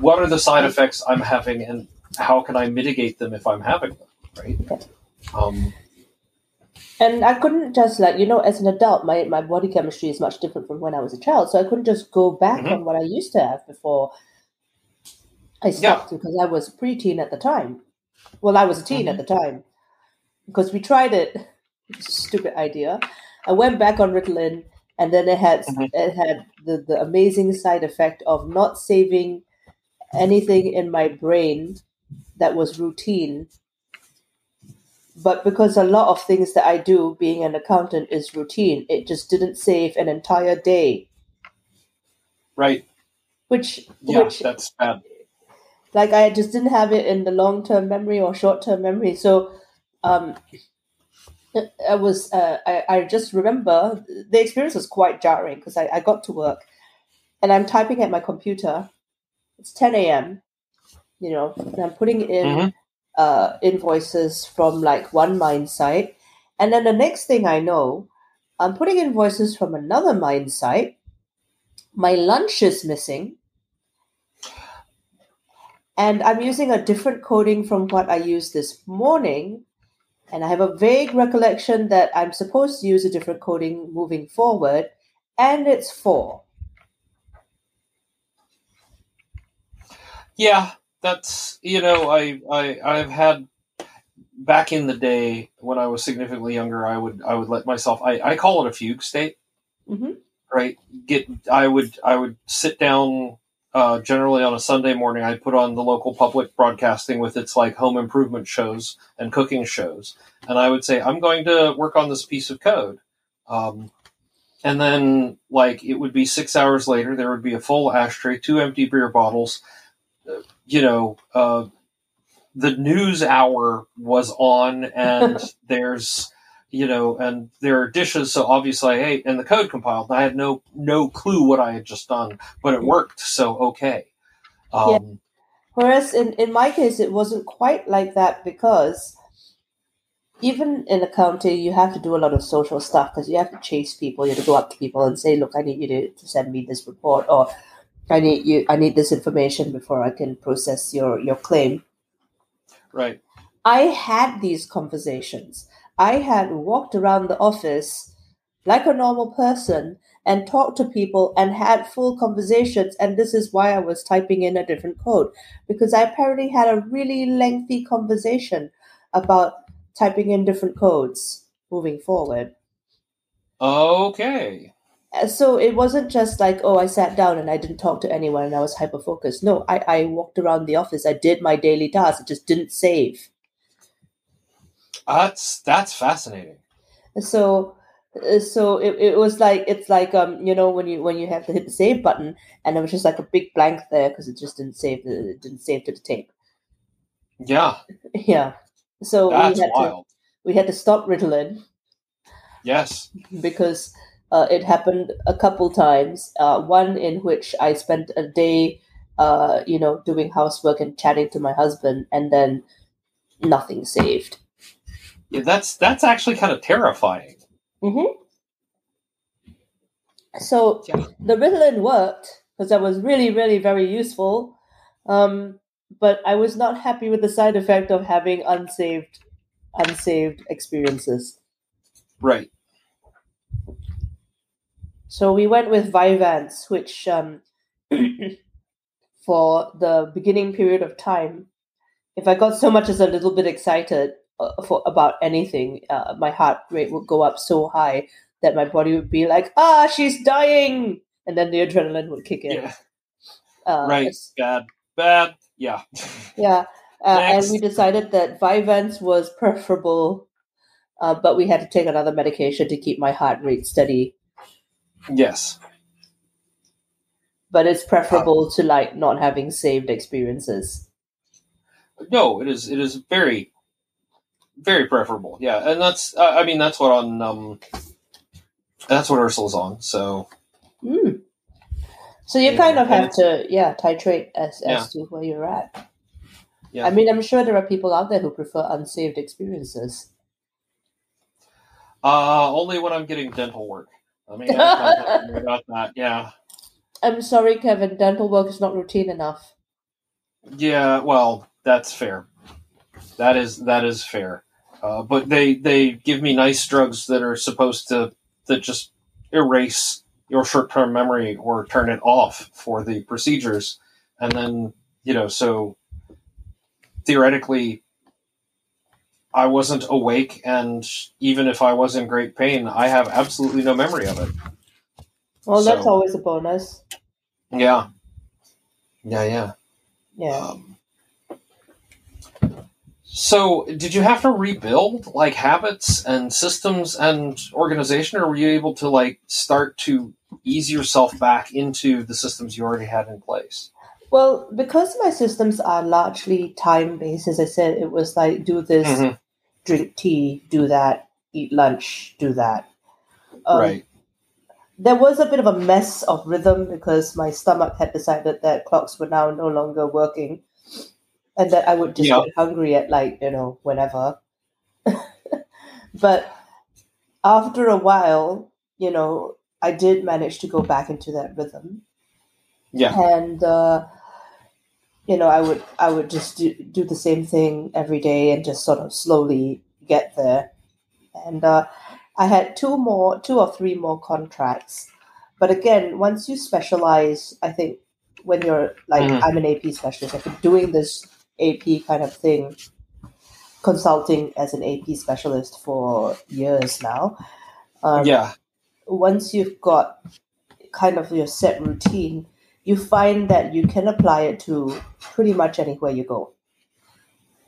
what are the side effects I'm having and how can I mitigate them if I'm having them, right? Um, And I couldn't just like you know, as an adult, my, my body chemistry is much different from when I was a child. So I couldn't just go back Mhm. on what I used to have before I stopped because I was preteen at the time. Well, I was a teen at the time because we tried it. (laughs) Stupid idea. I went back on Ritalin, and then it had Mhm. it had the, the amazing side effect of not saving anything in my brain that was routine but because a lot of things that I do being an accountant is routine, it just didn't save an entire day. right. Which Yeah, which that's bad. like I just didn't have it in the long term memory or short term memory. So um I was uh, I, I just remember the experience was quite jarring because I, I got to work and I'm typing at my computer. It's 10 a.m. You know, and I'm putting in Mhm. uh, invoices from like one mine site, and then the next thing I know, I'm putting invoices from another mine site. My lunch is missing, and I'm using a different coding from what I used this morning. And I have a vague recollection that I'm supposed to use a different coding moving forward, and it's four. Yeah, that's you know, I I I've had back in the day when I was significantly younger, I would I would let myself I, I call it a fugue state. Mhm. Right. Get I would I would sit down uh, generally on a Sunday morning. I'd put on the local public broadcasting with its like home improvement shows and cooking shows, and I would say I'm going to work on this piece of code. Um, and then, like, it would be six hours later, there would be a full ashtray, two empty beer bottles, you know, uh, the news hour was on, and (laughs) there's, you know, and there are dishes. So obviously, I ate, and the code compiled. I had no no clue what I had just done, but it worked. So okay. Um, Whereas in, in my case, it wasn't quite like that because even in accounting, you have to do a lot of social stuff because you have to chase people. You have to go up to people and say, "Look, I need you to, to send me this report," or "I need you, I need this information before I can process your your claim." right. I had these conversations. I had walked around the office like a normal person and talked to people and had full conversations. And this is why I was typing in a different code because I apparently had a really lengthy conversation about typing in different codes moving forward. Okay. Uh, So it wasn't just like, oh, I sat down and I didn't talk to anyone and I was hyper focused. No, I, I walked around the office. I did my daily tasks. I just didn't save. That's that's fascinating. So so it, it was like it's like um you know when you when you have to hit the save button and it was just like a big blank there because it just didn't save the it didn't save to the tape. Yeah, (laughs) Yeah. So that's we had to wild. we had to stop Ritalin Yes. because uh, it happened a couple times. Uh, one in which I spent a day, uh, you know, doing housework and chatting to my husband, and then nothing saved. Yeah, that's that's actually kind of terrifying. hmm So Yeah. the Ritalin worked because that was really, really very useful. Um, but I was not happy with the side effect of having unsaved, unsaved experiences. Right. So we went with Vyvanse, which um, (clears throat) for the beginning period of time, if I got so much as a little bit excited for about anything, uh, my heart rate would go up so high that my body would be like, "Ah, she's dying," and then the adrenaline would kick in. Yeah. Uh, Right. Bad. Bad. Yeah. (laughs) Yeah, uh, and we decided that Vyvanse was preferable, uh, but we had to take another medication to keep my heart rate steady. yes. But it's preferable to like not having saved experiences. No, it is. It is very, very preferable. Yeah, and that's. Uh, I mean, that's what on. Um, that's what Ursula's on. So Mm. So you Yeah, kind of have to, yeah, titrate as Yeah. as to where you're at. Yeah. I mean, I'm sure there are people out there who prefer unsaved experiences. uh, only when I'm getting dental work. I mean, I don't know (laughs) about that. Yeah. I'm sorry, Kevin. Dental work is not routine enough. Yeah. Well, that's fair. That is that is fair. Uh, but they they give me nice drugs that are supposed to that just erase your short term memory or turn it off for the procedures, and then you know so theoretically. I wasn't awake, and even if I was in great pain, I have absolutely no memory of it. Well, that's always a bonus. Yeah, yeah, yeah. Yeah. Um, so, did you have to rebuild like habits and systems and organization, or were you able to like start to ease yourself back into the systems you already had in place? Well, because my systems are largely time based, as I said, it was like do this, Mhm. drink tea, do that, eat lunch, do that. Um, right. There was a bit of a mess of rhythm because my stomach had decided that clocks were now no longer working and that I would just Yeah. get hungry at like, you know, whenever. (laughs) but after a while, you know, I did manage to go back into that rhythm. Yeah. And uh, you know, I would I would just do, do the same thing every day and just sort of slowly get there. And uh, I had two more, two or three more contracts. But again, once you specialize, I think when you're like, Mhm. I'm an AP specialist, I've been doing this AP kind of thing, consulting as an AP specialist for years now. Um, yeah. once you've got kind of your set routine, you find that you can apply it to pretty much anywhere you go.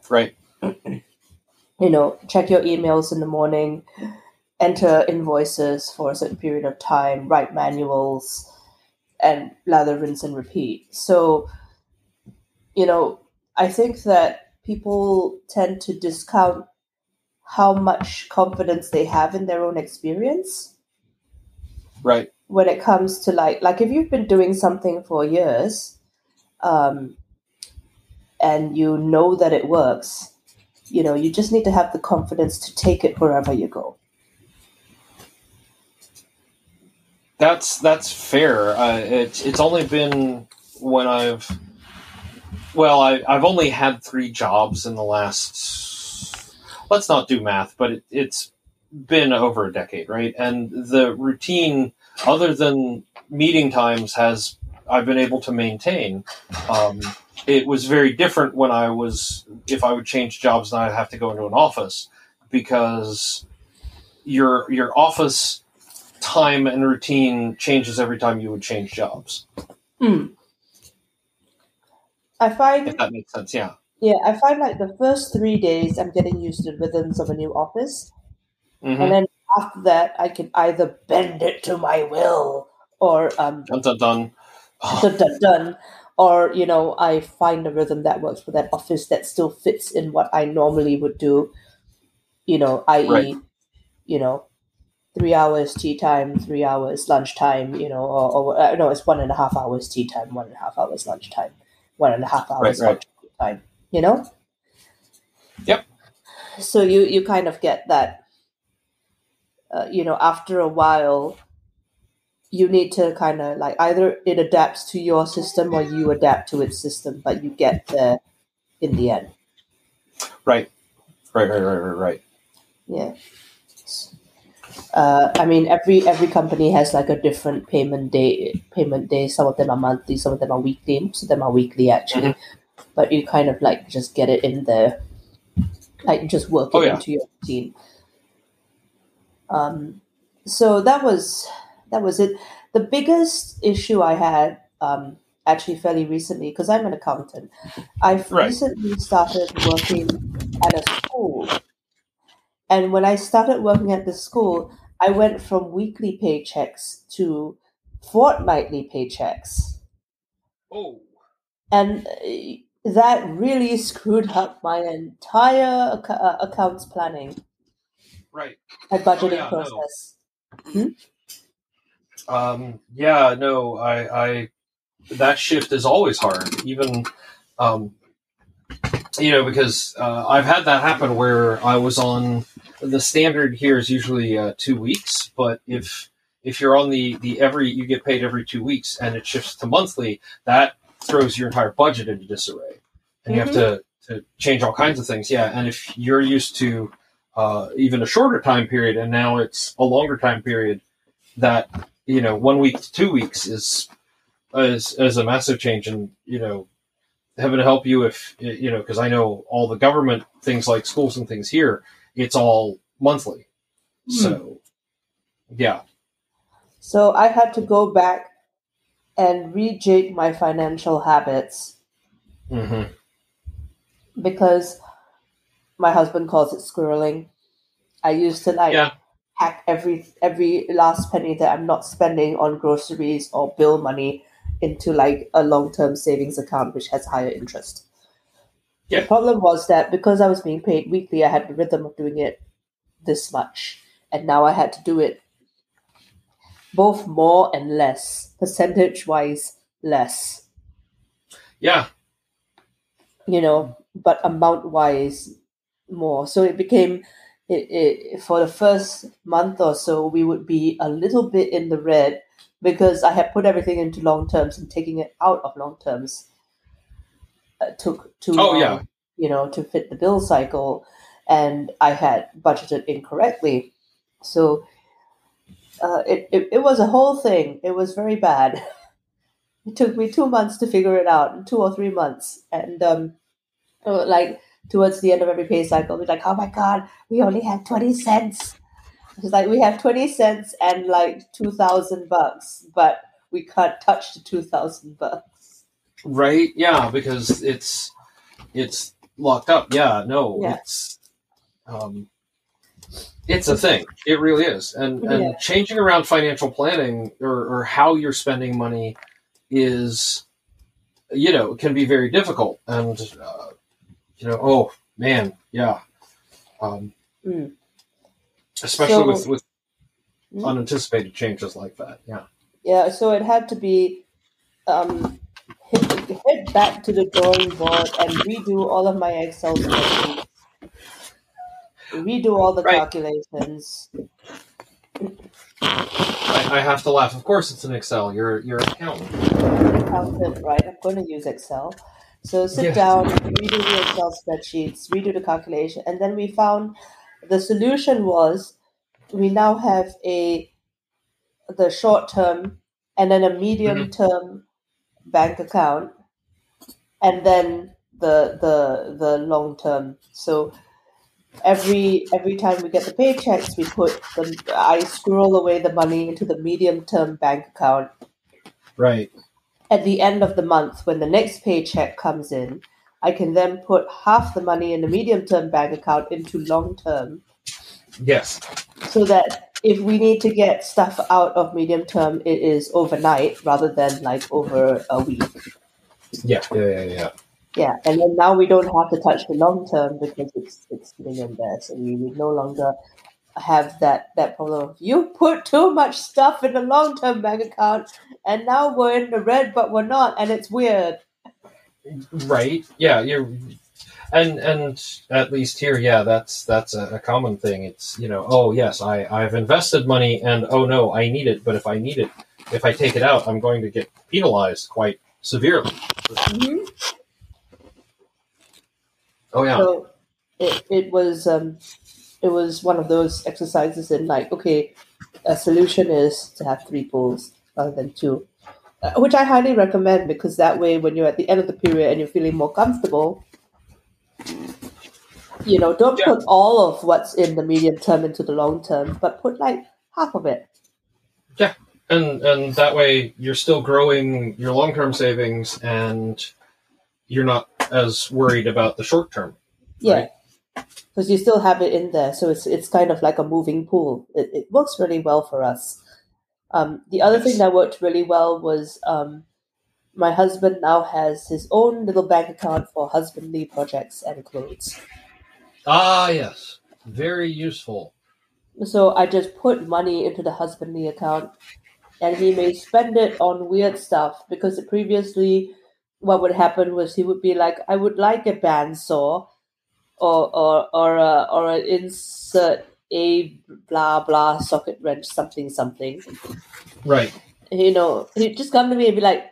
Right. (clears throat) You know, check your emails in the morning, enter invoices for a certain period of time, write manuals, and lather, rinse, and repeat. So, you know, I think that people tend to discount how much confidence they have in their own experience Right. when it comes to like like if you've been doing something for years um, and you know that it works you know you just need to have the confidence to take it wherever you go That's that's fair. Uh, it's it's only been when I've well, I I've only had three jobs in the last. Let's not do math, but it, it's been over a decade, right? And the routine, other than meeting times, has I've been able to maintain. Um, it was very different when I was if I would change jobs and I'd have to go into an office because your your office time and routine changes every time you would change jobs. Hmm. I find If that makes sense, yeah. yeah, I find like the first three days I'm getting used to the rhythms of a new office. Mhm. And then after that I can either bend it to my will or um Dun dun dun. dun, dun, dun, or you know I find a rhythm that works for that office that still fits in what I normally would do. You know, i.e., Right. you know, three hours tea time, three hours lunch time. You know, or, or uh, no, it's one and a half hours tea time, one and a half hours lunch time, one and a half hours right. lunch time. You know. Yep. So you you kind of get that. Uh, you know, after a while, you need to kind of like either it adapts to your system or you adapt to its system, but you get there in the end. Right. Right, right, right, right, right. Yeah. Uh, I mean, every every company has like a different payment day. Payment day. Some of them are monthly. Some of them are weekly. Most of them are weekly, actually. But you kind of like just get it in there, like just work it Oh, yeah. into your routine. Um, so that was that was it. The biggest issue I had, um, actually, fairly recently, because I'm an accountant, I've Right. recently started working at a school and when I started working at the school, I went from weekly paychecks to fortnightly paychecks. Oh. And uh, that really screwed up my entire ac- uh, accounts planning Right. and budgeting yeah, no. process. Um, yeah, no, I, I, that shift is always hard, even, um, you know, because uh, I've had that happen where I was on the standard here is usually uh, two weeks, but if if you're on the the every you get paid every two weeks and it shifts to monthly, that throws your entire budget into disarray, and you have to to change all kinds of things. Yeah, and if you're used to uh, even a shorter time period and now it's a longer time period, that you know one week to two weeks is is, is a massive change, and you know heaven help you if you know because I know all the government things like schools and things here, it's all monthly. So yeah, So I had to go back and rejig my financial habits hmm because my husband calls it squirreling. I used to like Yeah. hack every every last penny that I'm not spending on groceries or bill money into like a long term savings account which has higher interest. Yeah. The problem was that because I was being paid weekly, I had the rhythm of doing it this much, and now I had to do it both more and less, percentage wise less. yeah, you know, but amount wise more. So it became it, it for the first month or so we would be a little bit in the red because I had put everything into long terms and taking it out of long terms uh, took too Oh, long, yeah. you know, to fit the bill cycle, and I had budgeted incorrectly. So uh, it, it it was a whole thing. It was very bad. (laughs) It took me two months to figure it out, two or three months, and um, like towards the end of every pay cycle, we're like, "Oh my god, we only have twenty cents." It's like we have twenty cents and like two thousand bucks, but we can't touch the two thousand bucks. right, yeah, because it's it's locked up. Yeah, no, Yeah. it's um, it's a thing. It really is, and and Yeah. changing around financial planning or, or how you're spending money is, you know, can be very difficult, and uh, you know, oh man, yeah, um, Mm. Especially So- with with Mm. unanticipated changes like that. Yeah. Yeah, so it had to be um, hit, hit back to the drawing board and redo all of my Excel spreadsheets, redo all the Right. calculations. I, I have to laugh. Of course, it's an Excel. You're you're an accountant. accountant, right? I'm going to use Excel. So sit Yeah. down, redo the Excel spreadsheets, redo the calculation, and then we found the solution was we now have a the short term and then a medium mm-hmm. term bank account and then the the the long term. So every every time we get the paychecks we put the i scroll away the money into the medium term bank account. Right. at the end of the month when the next paycheck comes in i can then put half the money in the medium term bank account into long term Yes. so that if we need to get stuff out of medium term it is overnight rather than like over a week Yeah. Yeah. Yeah. Yeah. yeah and then now we don't have to touch the long term because it's it's sitting in there so we, we no longer have that that problem of you put too much stuff in the long term bank account and now we're in the red but we're not and it's weird Right. Yeah. You're. And and at least here, yeah, that's that's a, a common thing. It's you know, oh yes, I I've invested money, and oh no, I need it. But if I need it, if I take it out, I'm going to get penalized quite severely. Oh yeah. So it, it was um, it was one of those exercises in like okay, a solution is to have three pools rather than two, Uh, which I highly recommend because that way when you're at the end of the period and you're feeling more comfortable, you know, don't Yeah. put all of what's in the medium term into the long term, but put like half of it. Yeah, and and that way you're still growing your long term savings, and you're not as worried about the short term. Yeah. Right. Because you still have it in there, so it's it's kind of like a moving pool. It, it works really well for us. Um, the other Yes. thing that worked really well was um, my husband now has his own little bank account for husbandly projects and clothes. Ah, yes, very useful. So I just put money into the husbandly account, and he may spend it on weird stuff because previously, what would happen was he would be like, "I would like a bandsaw, or or or a, or an insert a blah blah socket wrench something something." Right. You know, he'd just come to me and be like,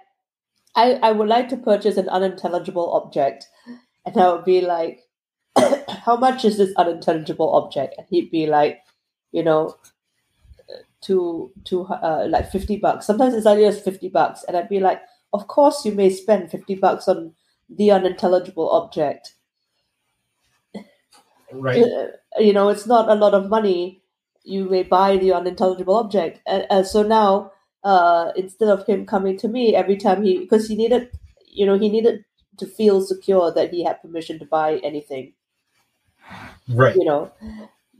"I I would like to purchase an unintelligible object," and I would be like, (clears throat) "How much is this unintelligible object?" And he'd be like, "You know." to to uh, like 50 bucks sometimes as early as 50 bucks and i'd be like of course you may spend 50 bucks on the unintelligible object Right. Uh, you know it's not a lot of money you may buy the unintelligible object and, and so now uh instead of him coming to me every time he because he needed you know he needed to feel secure that he had permission to buy anything Right. you know,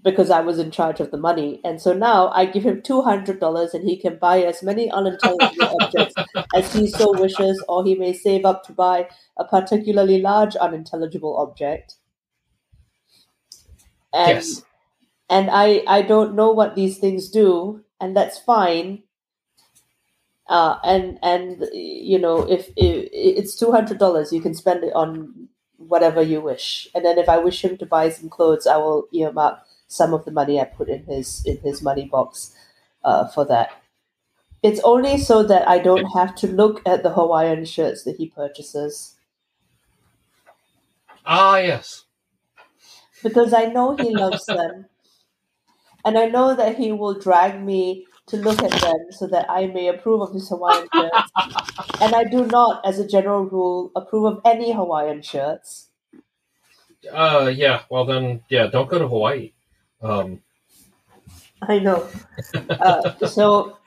because I was in charge of the money. And so now I give him $200 and he can buy as many unintelligible (laughs) objects as he so wishes, or he may save up to buy a particularly large unintelligible object. And, yes. and I, I don't know what these things do, and that's fine. Uh, and and you know if, if it's two hundred dollars, you can spend it on whatever you wish. And then if I wish him to buy some clothes, I will earmark some of the money I put in his in his money box uh, for that. It's only so that I don't have to look at the Hawaiian shirts that he purchases Ah, yes. Because I know he loves them, and I know that he will drag me to look at them so that I may approve of his Hawaiian (laughs) shirts. And I do not, as a general rule, approve of any Hawaiian shirts. Uh, yeah. Well, then, yeah. Don't go to Hawaii. Um, I know. Uh, (laughs) so,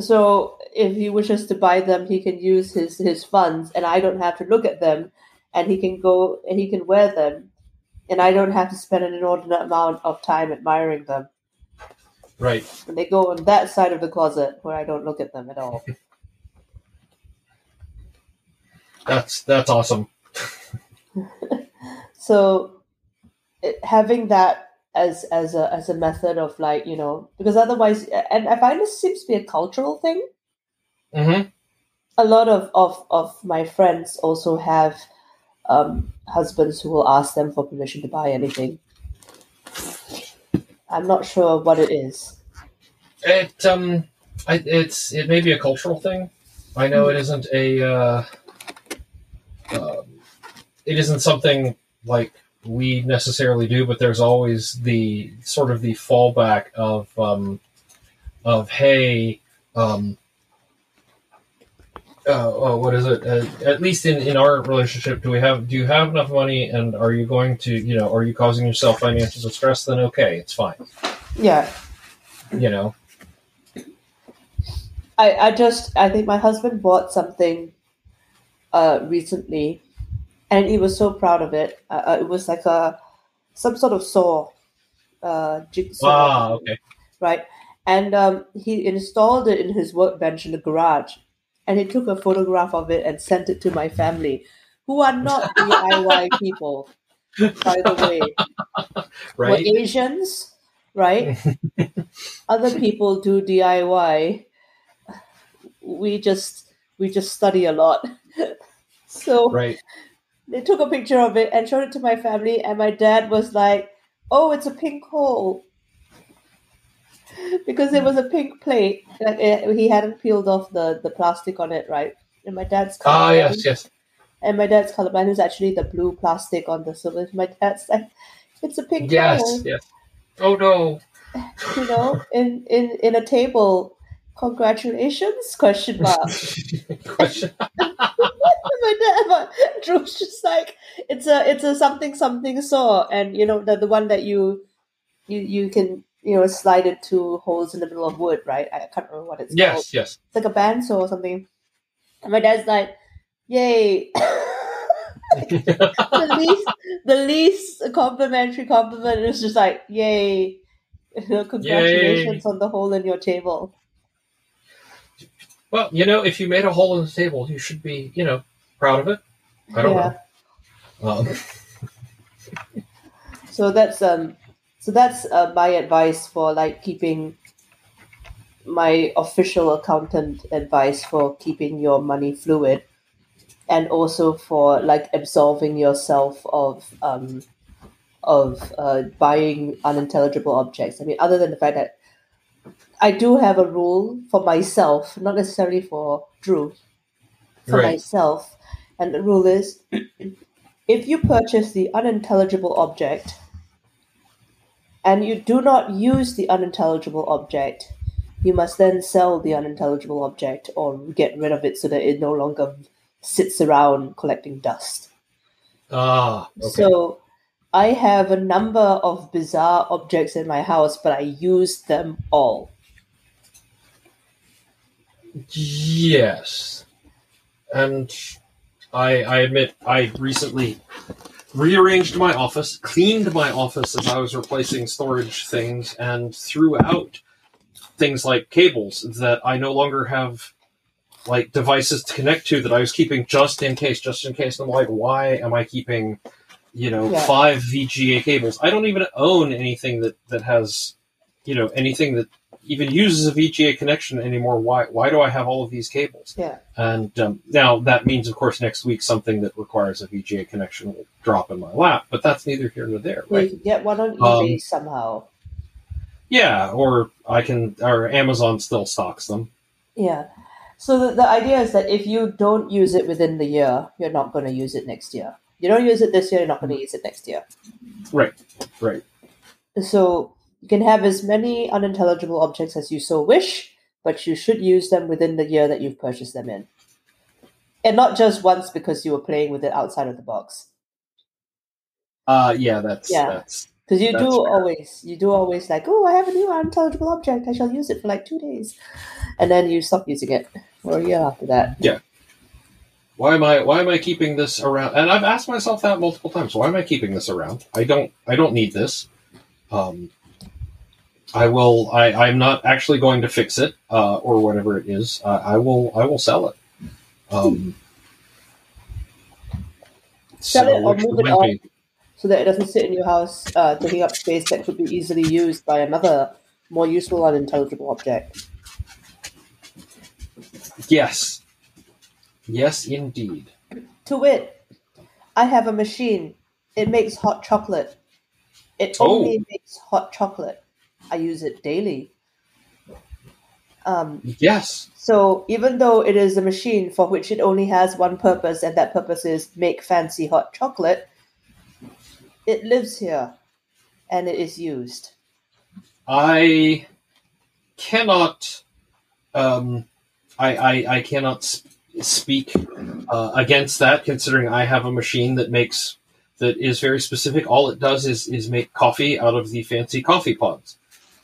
so if he wishes to buy them, he can use his his funds, and I don't have to look at them, and he can go and he can wear them, and I don't have to spend an inordinate amount of time admiring them. right. And they go on that side of the closet where I don't look at them at all. (laughs) That's that's awesome. (laughs) so it, having that as as a as a method of like you know because otherwise and I find this seems to be a cultural thing. Mm-hmm. A lot of of of my friends also have um, husbands who will ask them for permission to buy anything. I'm not sure what it is. It um, I, it's it may be a cultural thing. I know it isn't a. Uh, um, it isn't something like we necessarily do, but there's always the sort of the fallback of um, of hey, um, uh, uh, what is it? Uh, at least in, in our relationship, do we have do you have enough money, and are you going to you know are you causing yourself financial distress? Then okay, it's fine. Yeah, You know, I, I just I think my husband bought something uh recently and he was so proud of it. Uh, uh, it was like a some sort of saw uh jigsaw ah, okay, right? And um, he installed it in his workbench in the garage, and he took a photograph of it and sent it to my family, who are not (laughs) DIY people, by the way. (laughs) We're right? Asians, right? (laughs) Other people do DIY. We just we just study a lot. so Right. they took a picture of it and showed it to my family, and my dad was like, "Oh, it's a pink hole." Because it was a pink plate, like eh, he hadn't peeled off the, the plastic on it, right? And my dad's Ah, colorblind, yes, yes. and my dad's colorblind is actually the blue plastic on the silver. My dad's like, (laughs) "It's a pink Yes, hole." yes. Oh no. you know, in in in a table. Congratulations? Question mark. Question. (laughs) (laughs) my dad, Drew's just like it's a it's a something something saw, and you know the the one that you you you can you know slide it two holes in the middle of wood, right? I can't remember what it's called. Yes, yes. It's like a bandsaw or something. And my dad's like, "Yay!" (laughs) (laughs) the least the least complimentary compliment is just like, "Yay!" You (laughs) know, congratulations on the hole in your table. Well, you know, if you made a hole in the table, you should be, you know, proud of it. I don't Yeah. know. Um, So that's um, so that's uh, my advice for like keeping my official accountant advice for keeping your money fluid, and also for like absolving yourself of um, of uh, buying unintelligible objects. I mean, other than the fact that I do have a rule for myself, not necessarily for Drew, for Right. myself, and the rule is (clears throat) if you purchase the unintelligible object and you do not use the unintelligible object, you must then sell the unintelligible object or get rid of it so that it no longer sits around collecting dust. ah, okay. So I have a number of bizarre objects in my house, but I use them all. Yes. And I I admit I recently rearranged my office, cleaned my office as I was replacing storage things, and threw out things like cables that I no longer have like devices to connect to that I was keeping just in case, just in case. And I'm like, why am I keeping, you know, Yeah. five VGA cables? I don't even own anything that that has, you know, anything that even uses a VGA connection anymore. Why why do I have all of these cables? Yeah. And um, now that means, of course, next week something that requires a VGA connection will drop in my lap. But that's neither here nor there, right? You can get one on Um, eBay somehow. Yeah, or I can, or Amazon still stocks them. Yeah. So the, the idea is that if you don't use it within the year, you're not going to use it next year. You don't use it this year, you're not going to use it next year. Right, right. So you can have as many unintelligible objects as you so wish, but you should use them within the year that you've purchased them in. And not just once because you were playing with it outside of the box. Uh, yeah, that's Yeah. that's Because you That's do fair. always, you do always like, oh, I have a new unintelligible object. I shall use it for like two days, and then you stop using it or a year after that. Yeah. Why am I why am I keeping this around? And I've asked myself that multiple times. Why am I keeping this around? I don't I don't need this. Um, I will. I I'm not actually going to fix it uh, or whatever it is. Uh, I will I will sell it. Um, Sell it or move it on. be- so that it doesn't sit in your house, uh, taking up space that could be easily used by another more useful and intelligible object. Yes. Yes, indeed. To wit, I have a machine. It makes hot chocolate. It Oh. only makes hot chocolate. I use it daily. Um, Yes. so even though it is a machine for which it only has one purpose, and that purpose is make fancy hot chocolate, it lives here and it is used. I cannot. Um, I, I I cannot sp- speak uh, against that, considering I have a machine that makes that is very specific. All it does is is make coffee out of the fancy coffee pods,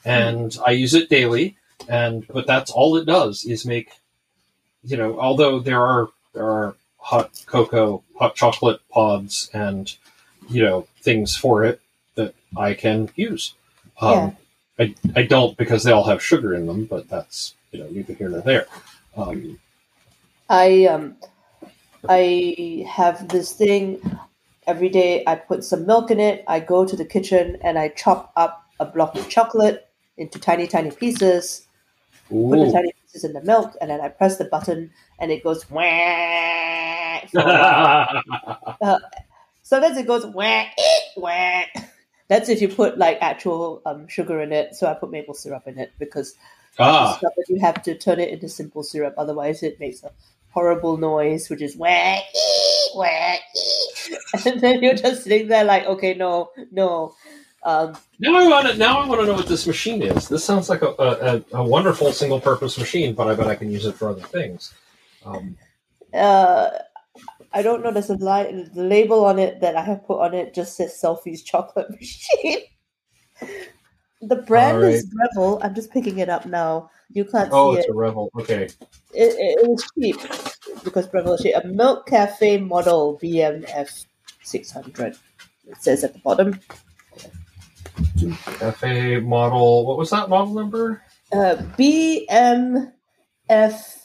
and I use it daily. And but that's all it does is make. You know, although there are there are hot cocoa, hot chocolate pods, and you know things for it that I can use. Um, Yeah. I, I don't because they all have sugar in them, but that's you know neither here nor there. Um, I um I have this thing every day I put some milk in it, I go to the kitchen and I chop up a block of chocolate into tiny tiny pieces, put the tiny pieces in the milk and then I press the button and it goes wah (laughs) while. Sometimes it goes wah wah. That's if you put like actual um, sugar in it. So I put maple syrup in it because ah, stuff that you have to turn it into simple syrup. Otherwise, it makes a horrible noise, which is wah wah. (laughs) And then you're just sitting there like, okay, no, no. Um, now I want to now I want to know what this machine is. This sounds like a, a, a wonderful single purpose machine, but I bet I can use it for other things. Um, uh, I don't know. There's a li- the label on it that I have put on it just says Selphie's chocolate (laughs) machine. the brand is Breville. I'm just picking it up now. You can't oh, see it's a Breville. Okay, it, it, it was cheap because Breville is cheap. A Milk Cafe model BMF 600. It says at the bottom. FA model. What was that model number? Uh, BMF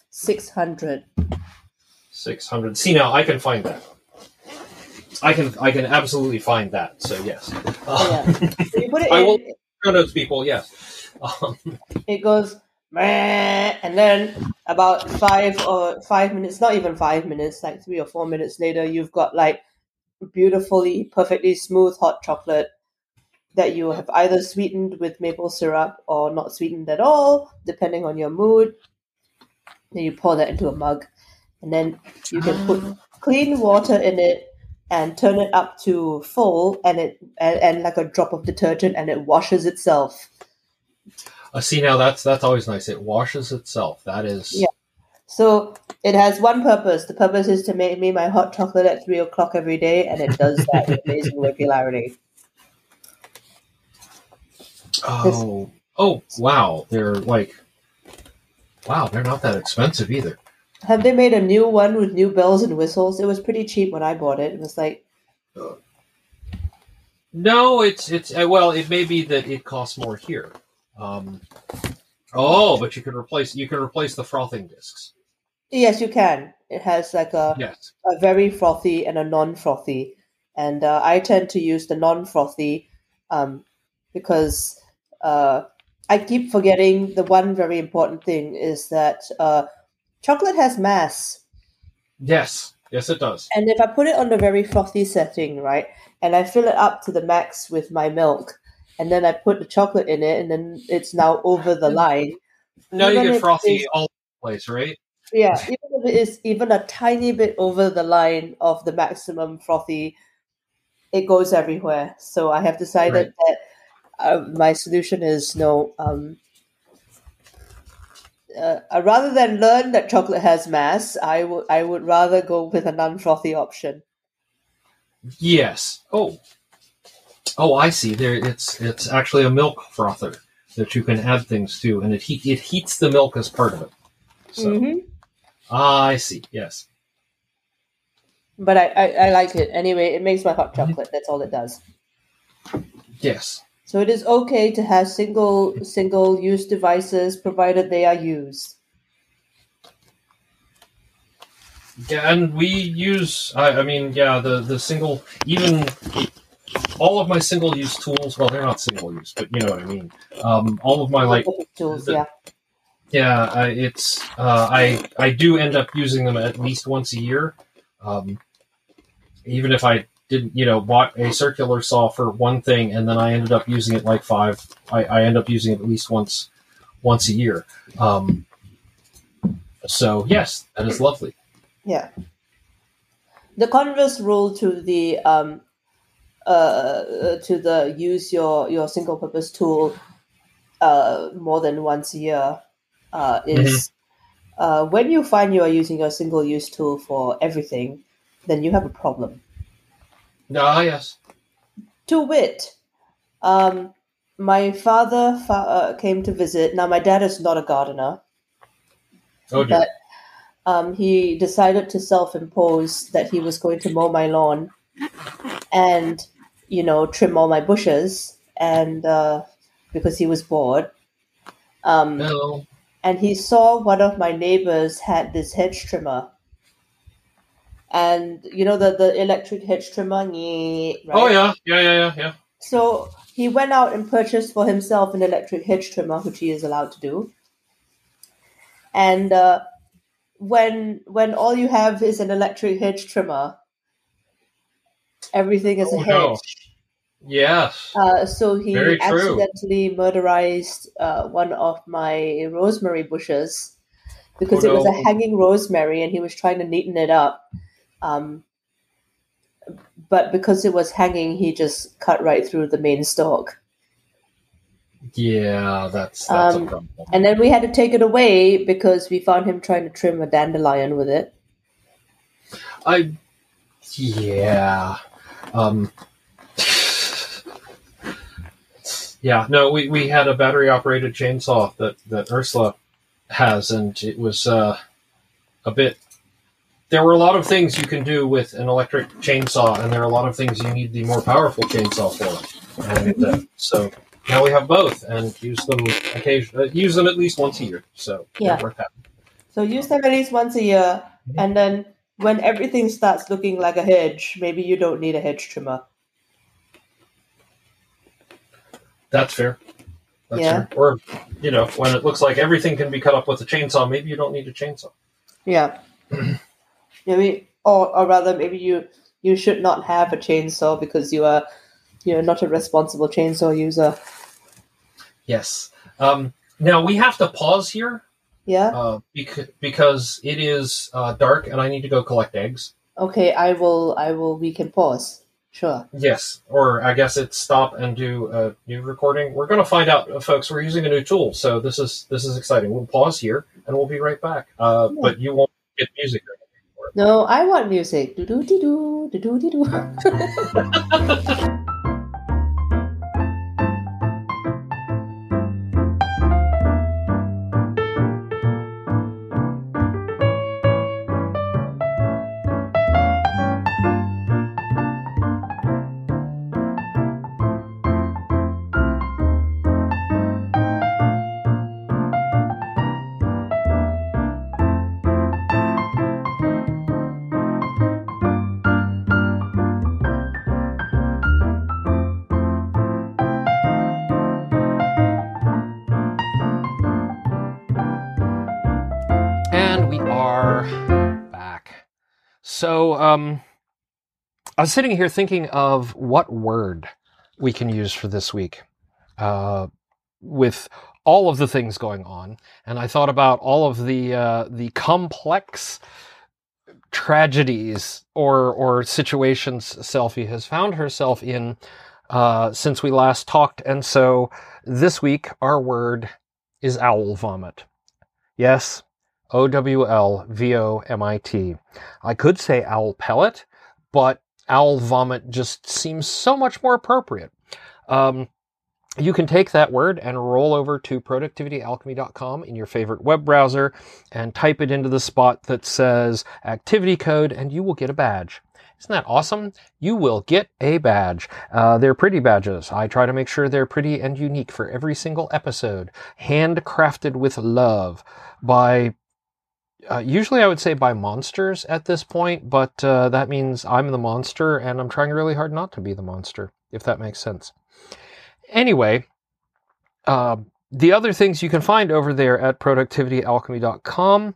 600. Six hundred. See now, I can find that. I can I can absolutely find that. So yes. Yeah. (laughs) So you put it I will- in, Show notes, people. Yes. Um, it goes and then about five or five minutes, not even five minutes, like three or four minutes later, you've got like beautifully, perfectly smooth hot chocolate that you have either sweetened with maple syrup or not sweetened at all, depending on your mood. Then you pour that into a mug, and then you can put clean water in it and turn it up to full, and it and, and like a drop of detergent, and it washes itself. Uh, see now that's that's always nice. It washes itself. That is Yeah. So it has one purpose. The purpose is to make me my hot chocolate at three o'clock every day, and it does that with amazing (laughs) regularity. Oh, oh, wow! They're like, wow, they're not that expensive either. Have they made a new one with new bells and whistles? It was pretty cheap when I bought it. It was like No, it's it's uh, well, it may be that it costs more here. Um, oh, but you could replace you can replace the frothing discs. yes, you can. It has like a, Yes. a very frothy and a non-frothy, and uh, I tend to use the non-frothy um, because uh, I keep forgetting the one very important thing is that uh, chocolate has mass. Yes. Yes, it does. And if I put it on the very frothy setting, right, and I fill it up to the max with my milk, and then I put the chocolate in it, and then it's now over the (laughs) line. Now you get frothy it's- all over the place, right? Yeah, even if it is even a tiny bit over the line of the maximum frothy, it goes everywhere. So I have decided that uh, my solution is no. Um, uh, uh, rather than learn that chocolate has mass, I would I would rather go with a non-frothy option. Yes. Oh. Oh, I see. There, it's it's actually a milk frother that you can add things to, and it heat it heats the milk as part of it. So Mhm. ah, I see. Yes. But I, I, I like it. Anyway, it makes my hot chocolate. That's all it does. Yes. So it is okay to have single single use devices provided they are used. Yeah, and we use. I, I mean, yeah, the the single even all of my single use tools. Well, they're not single use, but you know what I mean. Um, all of my like tools, the- yeah. Yeah, uh, it's uh, I I do end up using them at least once a year. Um, even if I didn't, you know, bought a circular saw for one thing and then I ended up using it like five, I, I end up using it at least once once a year. Um, so yes, that is lovely. Yeah. The converse rule to the um, uh, to the use your your single purpose tool uh, more than once a year uh, is uh, when you find you are using your single use tool for everything, then you have a problem. Ah, yes. To wit, um, my father fa- uh, came to visit. Now, my dad is not a gardener, Oh dear. but um, he decided to self-impose that he was going to mow my lawn and, you know, trim all my bushes, and uh, because he was bored. Um, No. and he saw one of my neighbors had this hedge trimmer. And you know the, the electric hedge trimmer, right? Oh yeah, yeah, yeah, yeah, yeah. So he went out and purchased for himself an electric hedge trimmer, which he is allowed to do. And uh, when when all you have is an electric hedge trimmer, everything is Oh, a no. hedge. Yes. Uh, so he Very true. accidentally murderized uh, one of my rosemary bushes because Oh, it was a hanging rosemary and he was trying to neaten it up. Um, but because it was hanging, he just cut right through the main stalk. Yeah, that's that's Um, a problem. And then we had to take it away because we found him trying to trim a dandelion with it. I yeah. Um Yeah, no, we, we had a battery operated chainsaw that, that Ursula has and it was uh a bit there were a lot of things you can do with an electric chainsaw and there are a lot of things you need the more powerful chainsaw for. And uh, so now we have both and use them occasion uh, use them at least once a year. So Yeah. So use them at least once a year. Mm-hmm. And then when everything starts looking like a hedge, maybe you don't need a hedge trimmer. That's fair. That's Yeah. fair. Or, you know, when it looks like everything can be cut up with a chainsaw, maybe you don't need a chainsaw. Yeah. (clears throat) maybe, or, or rather, maybe you you should not have a chainsaw because you are you're not a responsible chainsaw user. Yes. Um, now we have to pause here Yeah. uh, bec- because it is uh, dark and I need to go collect eggs. Okay. I will. I will. We can pause. Sure. Yes, or I guess it's stop and do a new recording. We're going to find out, uh, folks. We're using a new tool, so this is this is exciting. We'll pause here and we'll be right back. Uh, Yeah. But you won't get music. or anything for it. No, I want music. Do do do do do do do. (laughs) So, um, I was sitting here thinking of what word we can use for this week, uh, with all of the things going on, and I thought about all of the uh, the complex tragedies or or situations Selphie has found herself in uh, since we last talked, and so this week our word is owl vomit. Yes, O W L V O M I T. I could say owl pellet, but owl vomit just seems so much more appropriate. Um, you can take that word and roll over to productivityalchemy.com in your favorite web browser and type it into the spot that says activity code, and you will get a badge. Isn't that awesome? You will get a badge. Uh, they're pretty badges. I try to make sure they're pretty and unique for every single episode, handcrafted with love by uh, usually I would say by monsters at this point, but uh, that means I'm the monster and I'm trying really hard not to be the monster, if that makes sense. Anyway, uh, the other things you can find over there at productivityalchemy.com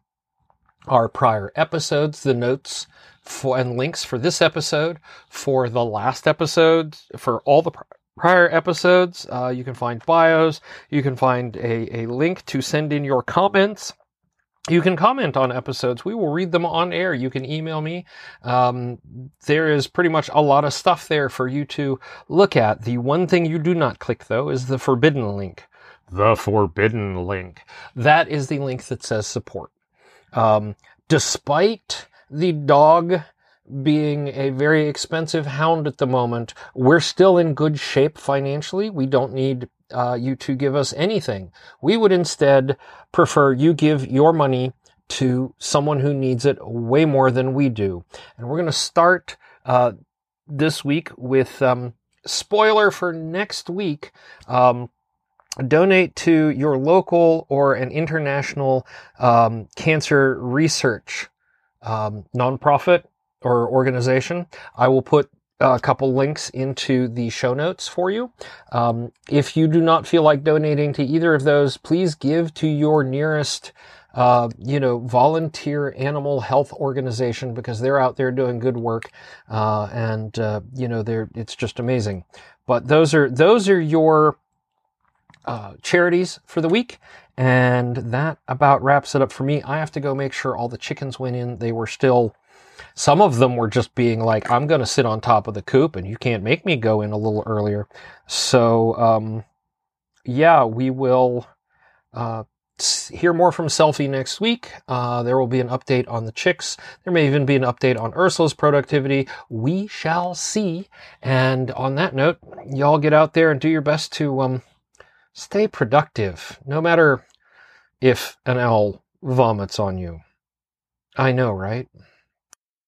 are prior episodes, the notes for, and links for this episode, for the last episode, for all the pri- prior episodes. Uh, you can find bios. You can find a, a link to send in your comments you can comment on episodes. We will read them on air. You can email me. Um, there is pretty much a lot of stuff there for you to look at. The one thing you do not click, though, is the forbidden link. The forbidden link. That is the link that says support. Um, despite the dog being a very expensive hound at the moment, we're still in good shape financially. We don't need uh, you to give us anything. We would instead prefer you give your money to someone who needs it way more than we do. And we're going to start uh, this week with um, spoiler for next week. Um, donate to your local or an international um, cancer research um, nonprofit or organization. I will put a couple links into the show notes for you. Um, if you do not feel like donating to either of those, please give to your nearest, uh, you know, volunteer animal health organization because they're out there doing good work, uh, and uh, you know, they're it's just amazing. But those are those are your uh, charities for the week. And that about wraps it up for me. I have to go make sure all the chickens went in. They were still some of them were just being like, I'm going to sit on top of the coop and you can't make me go in a little earlier. So, um, yeah, we will uh, hear more from Selphie next week. Uh, there will be an update on the chicks. There may even be an update on Ursula's productivity. We shall see. And on that note, y'all get out there and do your best to um, stay productive, no matter if an owl vomits on you. I know, right?